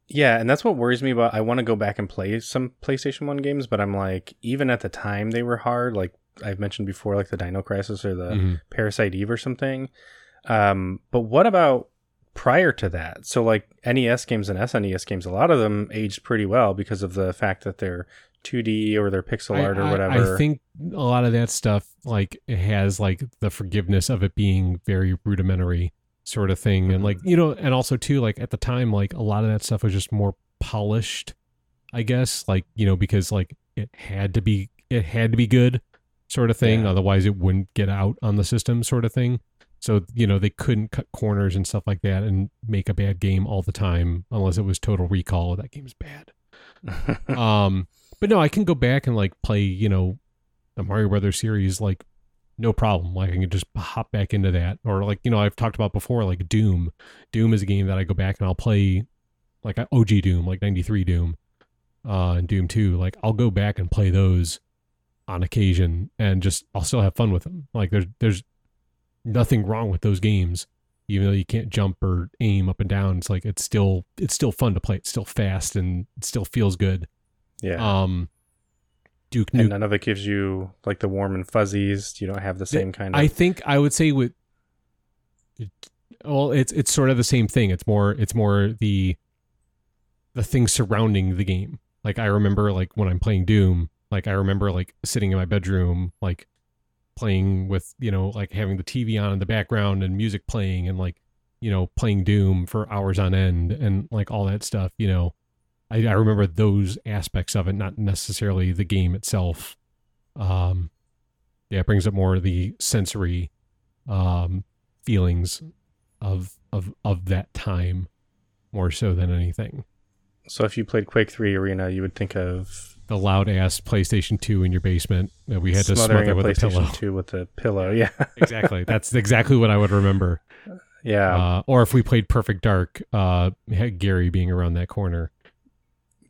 Yeah, and that's what worries me about. I want to go back and play some PlayStation 1 games, but I'm like, even at the time they were hard, like I've mentioned before, like the Dino Crisis or the Mhm. Parasite Eve or something. Um, but what about prior to that? So, like NES games and SNES games, a lot of them aged pretty well because of the fact that they're 2D or they're pixel I, art or whatever. I think a lot of that stuff like has like the forgiveness of it being very rudimentary sort of thing and Mhm. like you know and also too like at the time like a lot of that stuff was just more polished i guess like you know because like it had to be it had to be good sort of thing Yeah. otherwise it wouldn't get out on the system sort of thing so you know they couldn't cut corners and stuff like that and make a bad game all the time unless it was total recall that game's bad um, but no, I can go back and like play, you know, the Mario Brothers series like no problem. Like I can just hop back into that, or like you know I've talked about before, like Doom. Doom is a game that I go back and I'll play, like OG Doom, like '93 Doom, uh, and Doom Two. Like I'll go back and play those on occasion, and just I'll still have fun with them. Like there's there's nothing wrong with those games, even though you can't jump or aim up and down. It's like it's still it's still fun to play. It's still fast and it still feels good. Yeah. Um, Duke and none of it gives you like the warm and fuzzies. You don't have the same kind of. I think I would say with well, it's it's sort of the same thing. It's more it's more the the things surrounding the game. Like I remember like when I'm playing Doom, like I remember like sitting in my bedroom like playing with, you know, like having the TV on in the background and music playing and like, you know, playing Doom for hours on end and like all that stuff, you know. I, I remember those aspects of it, not necessarily the game itself. Um yeah, it brings up more of the sensory um feelings of of of that time more so than anything. so if you played Quake Three Arena, you would think of The loud ass PlayStation 2 in your basement that we had to smothering smother a with a PlayStation pillow. Two with a pillow. Yeah, exactly. That's exactly what I would remember. yeah. Uh, or if we played Perfect Dark, uh, had Gary being around that corner.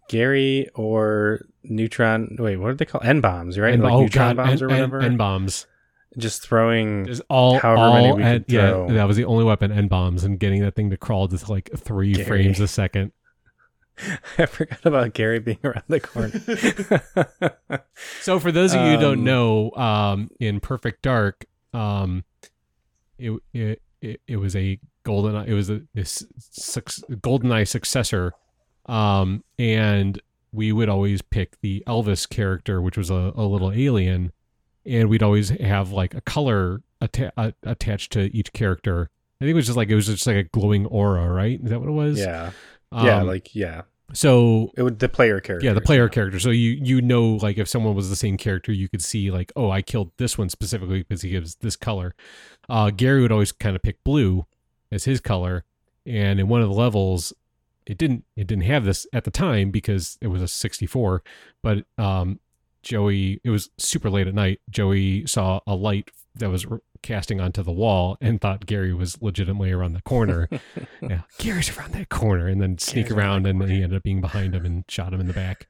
Gary or neutron. Wait, what are they called? N bombs, right? And- like oh neutron god, bombs and, or whatever. N bombs. Just throwing. There's all, However all many we N- could yeah, that was the only weapon. N bombs and getting that thing to crawl to like three Gary. frames a second. I forgot about Gary being around the corner. So for those of you who don't Um, know, um, in Perfect Dark, um, it it it, it was a golden it was a this GoldenEye successor, um, and we would always pick the Elvis character, which was a, a little alien, and we'd always have like a color atta- uh, attached to each character. I think it was just like it was just like a glowing aura, right? Is that what it was? yeah, yeah, Um, like yeah. so It would the player character. yeah, the player character. So you you know like if someone was the same character, you could see like, oh, I killed this one specifically because he gives this color. Uh, Gary would always kind of pick blue as his color, and in one of the levels, it didn't it didn't have this at the time because it was a 64, but um, Joey it was super late at night. Joey saw a light that was casting onto the wall and thought Gary was legitimately around the corner. yeah, Gary's around that corner, and then sneak Gary's around and he ended up being behind him and shot him in the back.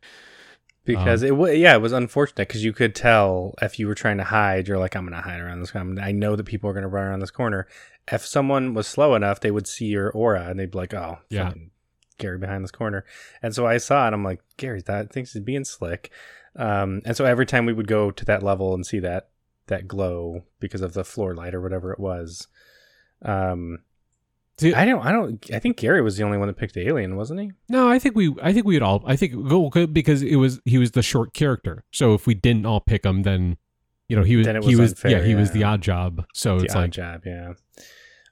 because Um, it was yeah it was unfortunate because you could tell if you were trying to hide you're like i'm gonna hide around this corner i know that people are gonna run around this corner if someone was slow enough they would see your aura and they'd be like oh Yeah. gary behind this corner and so i saw it i'm like gary that thinks he's being slick um, and so every time we would go to that level and see that that glow because of the floor light or whatever it was um See- I don't. I don't. I think Gary was the only one that picked Alien, wasn't he? No, I think we, I think we'd all, I think go because it was he was the short character. So if we didn't all pick him, then you know he was it he was was unfair, yeah he was the odd job. So The it's odd like job, yeah.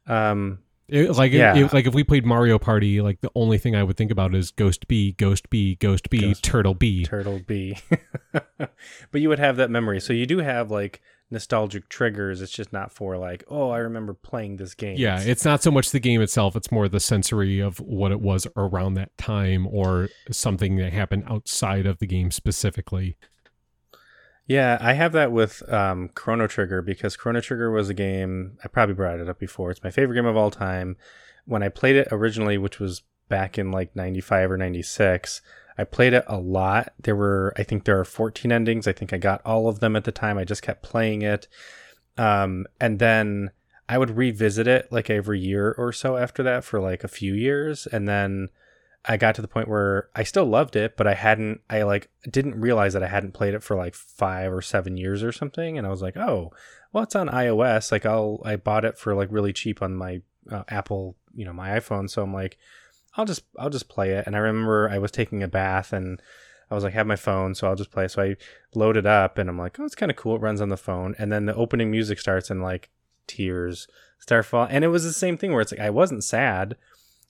Um, it, like Yeah. it, like if we played Mario Party, like the only thing I would think about is Ghost B, Ghost B, Ghost B, Ghost- Turtle B. Turtle B. but you would have that memory. So you do have like nostalgic triggers. It's just not for like, oh, I remember playing this game. yeah, It's- not so much the game itself; it's more the sensory of what it was around that time, or something that happened outside of the game specifically. yeah, I have that with um, Chrono Trigger because Chrono Trigger was a game. I probably brought it up before. It's my favorite game of all time. When I played it originally, which was back in like 95 or 96, I played it a lot. There were, I think there are 14 endings. I think I got all of them at the time. I just kept playing it. Um, and then I would revisit it like every year or so after that for like a few years. And then I got to the point where I still loved it, but I hadn't, I like didn't realize that I hadn't played it for like five or seven years or something. And I was like, oh, well, it's on iOS. Like I'll, I bought it for like really cheap on my uh, Apple, you know, my iPhone. So I'm like, I'll just, I'll just play it. And I remember I was taking a bath and I was like, have my phone, so I'll just play. So I load it up and I'm like, oh, it's kind of cool. It runs on the phone. And then the opening music starts and like tears start falling. And it was the same thing where it's like, I wasn't sad.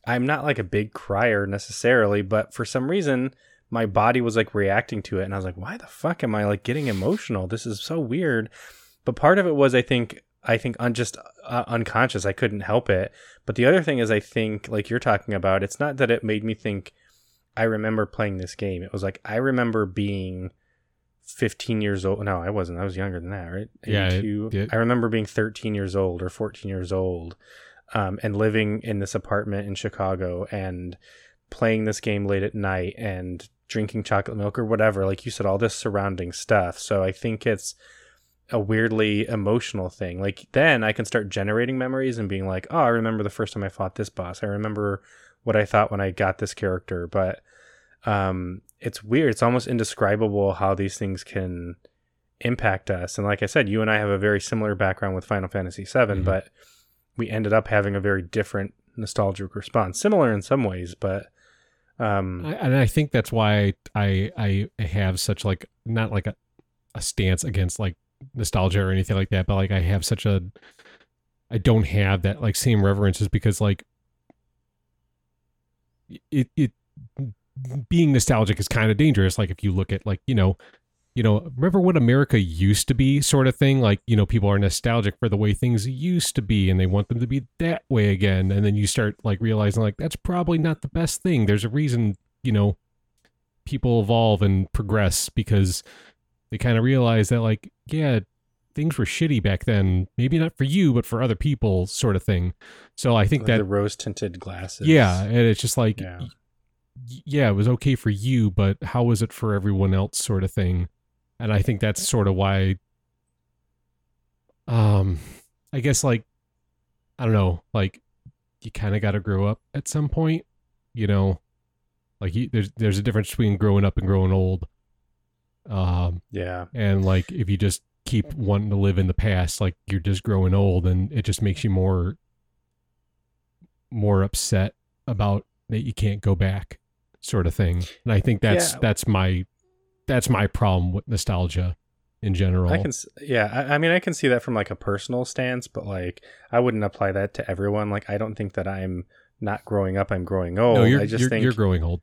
I'm not like a big crier necessarily, but for some reason, my body was like reacting to it. And I was like, why the fuck am I like getting emotional? This is so weird. But part of it was, I think, I think un- just uh, unconscious. I couldn't help it. But the other thing is, I think, like you're talking about, it's not that it made me think I remember playing this game. It was like I remember being 15 years old. No, I wasn't. I was younger than that, right? Yeah, it- it- I remember being 13 years old or 14 years old um, and living in this apartment in Chicago and playing this game late at night and drinking chocolate milk or whatever. Like you said, all this surrounding stuff. So I think it's a weirdly emotional thing. Like then I can start generating memories and being like, oh, I remember the first time I fought this boss. I remember what I thought when I got this character. But um, it's weird. It's almost indescribable how these things can impact us. And like I said, you and I have a very similar background with Final Fantasy VII, Mhm. but we ended up having a very different nostalgic response. Similar in some ways, but um, I, and I think that's why I I have such like not like a, a stance against like nostalgia or anything like that, but like I have such a I don't have that like same reverence is because like it it being nostalgic is kind of dangerous. Like if you look at like you know you know remember what America used to be sort of thing. Like you know people are nostalgic for the way things used to be and they want them to be that way again. And then you start like realizing like that's probably not the best thing. There's a reason you know people evolve and progress because they kind of realize that like yeah things were shitty back then. Maybe not for you but for other people sort of thing. So i think like that the rose tinted glasses. yeah and it's just like Yeah. yeah it was okay for you but how was it for everyone else sort of thing? And i think that's sort of why um i guess like i don't know like you kind of got to grow up at some point you know? Like you, there's there's a difference between growing up and growing old um Yeah. and like if you just keep wanting to live in the past like you're just growing old and it just makes you more more upset about that you can't go back sort of thing and i think that's Yeah. that's my that's my problem with nostalgia in general I can, yeah. I, I mean, I can see that from like a personal stance, but like, I wouldn't apply that to everyone. Like, I don't think that I'm not growing up. I'm growing old. no you're, I just you're, think you're growing old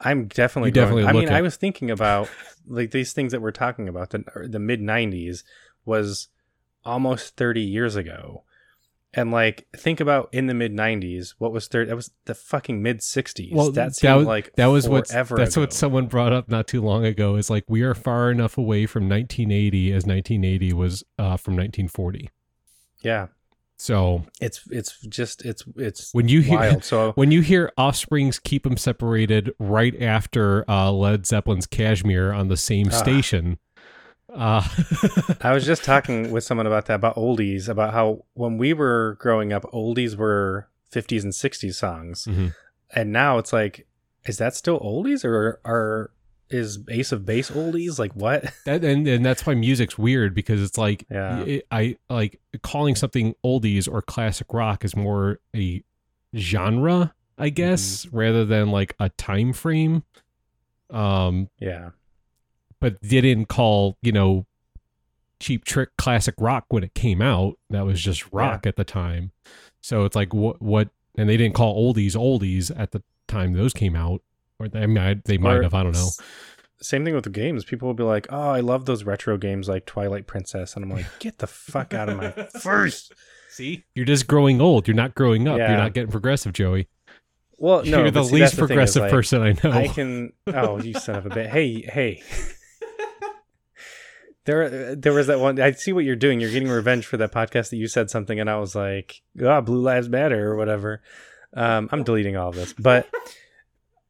I'm definitely definitely I mean, I was thinking about like these things that we're talking about. The the mid '90s was almost 30 years ago, and like think about in the mid '90s, what was 30? That was the fucking mid '60s. Well, that that seemed was- like that was what that's ago. what someone brought up not too long ago is like we are far enough away from 1980 as 1980 was uh, from 1940 yeah. So It's it's just it's it's when you hear wild. So when you hear Offspring's "Keep Them Separated" right after uh, Led Zeppelin's "Kashmir" on the same Ah. station, uh, I was just talking with someone about that about oldies, about how when we were growing up, oldies were 50s and 60s songs, Mhm. and now it's like, is that still oldies or are is Ace of Base oldies? Like what? that and, and that's why music's weird because it's like Yeah. it, I like calling something oldies or classic rock is more a genre, I guess, rather than like a time frame. Um, Yeah, but they didn't call you know cheap trick classic rock when it came out that was just rock at the time so it's like what what and they didn't call oldies oldies at the time those came out or they, I mean, I- they might Or have i don't know Same thing with the games. People will be like, "Oh, I love those retro games like Twilight Princess," and I'm like, "Get the fuck out of my face!" see you're just growing old you're not growing up Yeah. you're not getting progressive joey Well, no, you're the see, least the thing is, progressive like, person i know I can. Oh, you son of a bitch! Hey, hey. There, there was that one. I see what you're doing. You're getting revenge for that podcast that you said something, and I was like, "Ah, Blue Lives Matter" or whatever. Um, I'm deleting all of this, but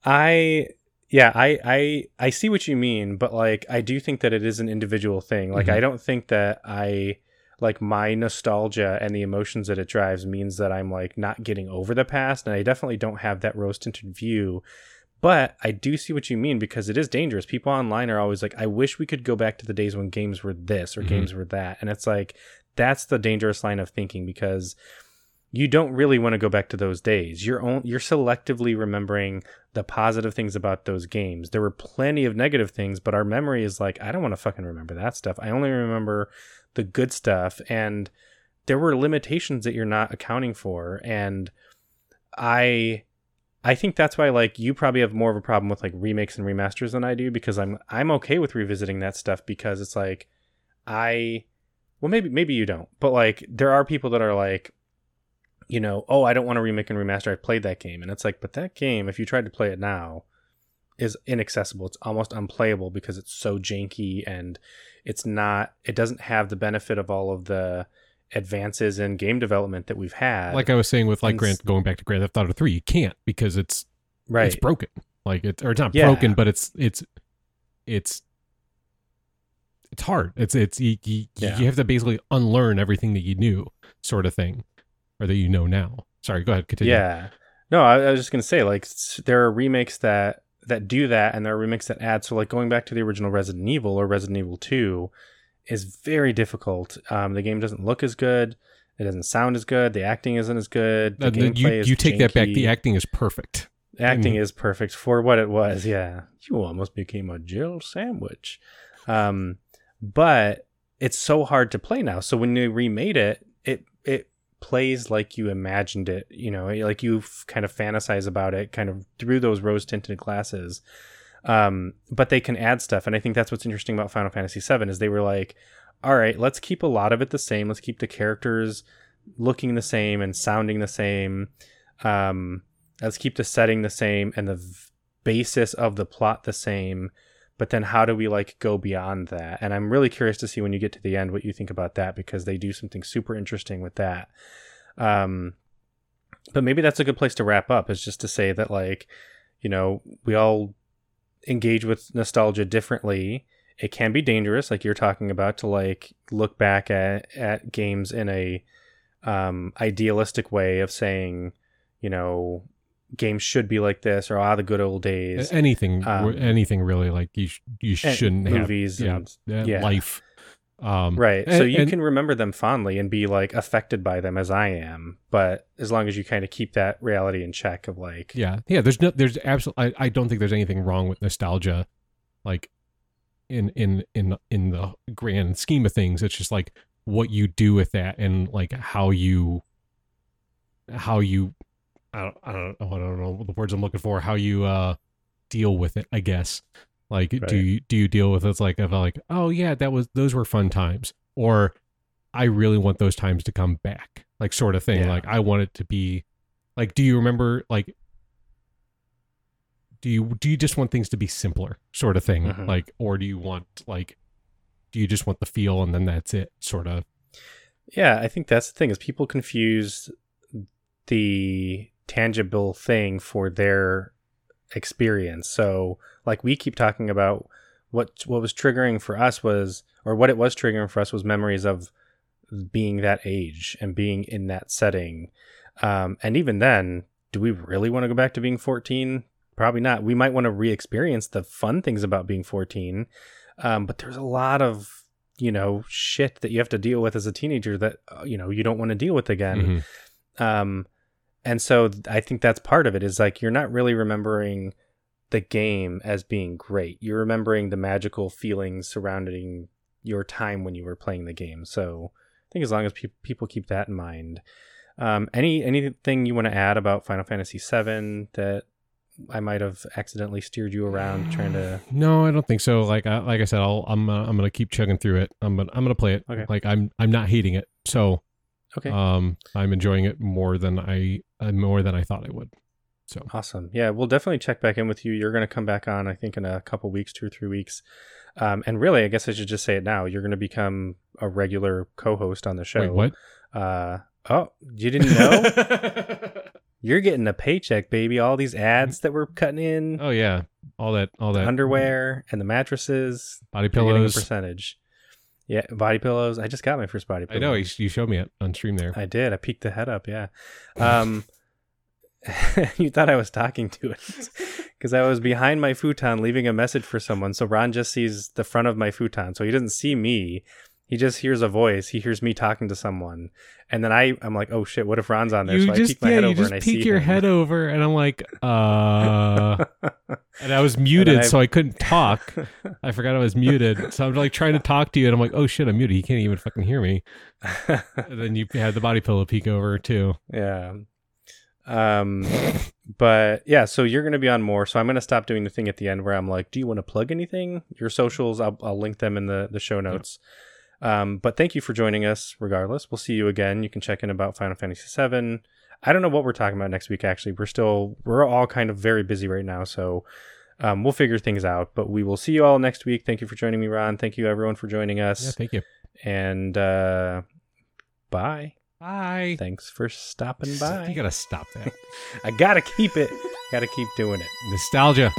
I, yeah, I, I, I see what you mean, but like, I do think that it is an individual thing. Like, Mhm. I don't think that I like my nostalgia and the emotions that it drives means that I'm like not getting over the past, and I definitely don't have that rose tinted view. But I do see what you mean because it is dangerous. People online are always like, I wish we could go back to the days when games were this or Mhm. games were that. And it's like, that's the dangerous line of thinking because you don't really want to go back to those days. You're on, you're selectively remembering the positive things about those games. There were plenty of negative things, but our memory is like, I don't want to fucking remember that stuff. I only remember the good stuff. And there were limitations that you're not accounting for. And I I think that's why like you probably have more of a problem with like remakes and remasters than I do because I'm I'm okay with revisiting that stuff because it's like I well maybe maybe you don't but like there are people that are like you know oh I don't want to remake and remaster I played that game and it's like but that game if you tried to play it now is inaccessible. It's almost unplayable because it's so janky and it's not. It doesn't have the benefit of all of the advances in game development that we've had. Like I was saying with like And Grand, going back to Grand Theft Auto Three, you can't because it's right, it's broken. Like it's or it's not Yeah. broken, but it's it's it's it's hard. It's it's you, you, Yeah. you have to basically unlearn everything that you knew, sort of thing, or that you know now. Sorry, go ahead. Continue. Yeah. No, I, I was just gonna say like there are remakes that that do that, and there are remakes that add. So like going back to the original Resident Evil or Resident Evil Two is very difficult. Um, the game doesn't look as good. It doesn't sound as good. The acting isn't as good. The Uh, the- you is you take that back. The acting is perfect. acting Mhm. is perfect for what it was. Yeah, you almost became a Jill sandwich. Um, but it's so hard to play now. So when they remade it, it it plays like you imagined it. You know, like you kind of fantasize about it, kind of through those rose tinted glasses. Um, but they can add stuff, and I think that's what's interesting about Final Fantasy VII is they were like, all right, let's keep a lot of it the same. Let's keep the characters looking the same and sounding the same. Um, let's keep the setting the same and the v- basis of the plot the same but then how do we like go beyond that? And i'm really curious to see when you get to the end what you think about that because they do something super interesting with that. Um but maybe that's a good place to wrap up is just to say that like you know we all engage with nostalgia differently. It can be dangerous like you're talking about to like look back at at games in a um idealistic way of saying you know games should be like this or ah the good old days anything, Um, anything really. Like you, sh- you shouldn't have movies yeah, and yeah. life. Um, right and- so you and- can remember them fondly and be like affected by them as i am but as long as you kind of keep that reality in check of like Yeah, yeah. There's no, there's absolutely. I, I don't think there's anything wrong with nostalgia, like in in in in the grand scheme of things. It's just like what you do with that and like how you how you I don't I don't know I don't know the words I'm looking for. How you uh deal with it, I guess. Like Right. do you do you deal with it like of like oh yeah that was those were fun times or I really want those times to come back like sort of thing Yeah. like I want it to be like do you remember like do you do you just want things to be simpler sort of thing Mhm. like or do you want like do you just want the feel and then that's it sort of Yeah, I think that's the thing is people confuse the tangible thing for their experience. So, like we keep talking about what what was triggering for us was or what it was triggering for us was memories of being that age and being in that setting. Um, and even then, do we really want to go back to being 14? Probably not. We might want to re-experience the fun things about being 14. Um, but there's a lot of you know shit that you have to deal with as a teenager that uh, you know you don't want to deal with again Mhm. um and so i think that's part of it is like you're not really remembering the game as being great you're remembering the magical feelings surrounding your time when you were playing the game so i think as long as pe- people keep that in mind um any anything you want to add about final fantasy 7 that i might have accidentally steered you around trying to No, I don't think so. Like I, like I said, I'll I'm uh, I'm gonna keep chugging through it. I'm gonna I'm gonna play it. Okay. Like I'm I'm not hating it. So okay um I'm enjoying it more than I uh, more than I thought I would. So Awesome. Yeah, we'll definitely check back in with you. You're going to come back on, I think, in a couple weeks, two or three weeks. Um, and really, I guess I should just say it now. You're going to become a regular co-host on the show. wait, what? Uh, oh, you didn't know? You're getting a paycheck, baby. All these ads that we're cutting in, oh yeah, all that all that underwear and the mattresses, body you're getting a pillows. percentage. Yeah, body pillows. I just got my first body pillow. I know you, showed me it on stream there. I did. I peeked the head up. Yeah. Um, you thought I was talking to it because I was behind my futon leaving a message for someone. So Ron just sees the front of my futon, so he doesn't see me. He just hears a voice. He hears me talking to someone, and then I, I'm like, "Oh shit! What if Ron's on there?" you so I just peek my yeah, head you over just and I peek see your him. head over, and I'm like, uh, and I was muted, I- so I couldn't talk. I forgot I was muted, so I'm like trying to talk to you, and I'm like, oh shit, I'm muted. He can't even fucking hear me. And then you had the body pillow peek over too. yeah. Um, but yeah, so you're going to be on more. So I'm going to stop doing the thing at the end where I'm like, do you want to plug anything? Your socials, I'll, I'll link them in the, the show notes. Um, but thank you for joining us regardless. We'll see you again. You can check in about Final Fantasy VII. I don't know what we're talking about next week, actually. We're still, we're all kind of very busy right now. So, um, we'll figure things out. But we will see you all next week. Thank you for joining me, Ron. Thank you everyone for joining us. Yeah, thank you. and uh, bye. Bye. Thanks for stopping by. You gotta stop that. I gotta keep it. Gotta keep doing it. Nostalgia.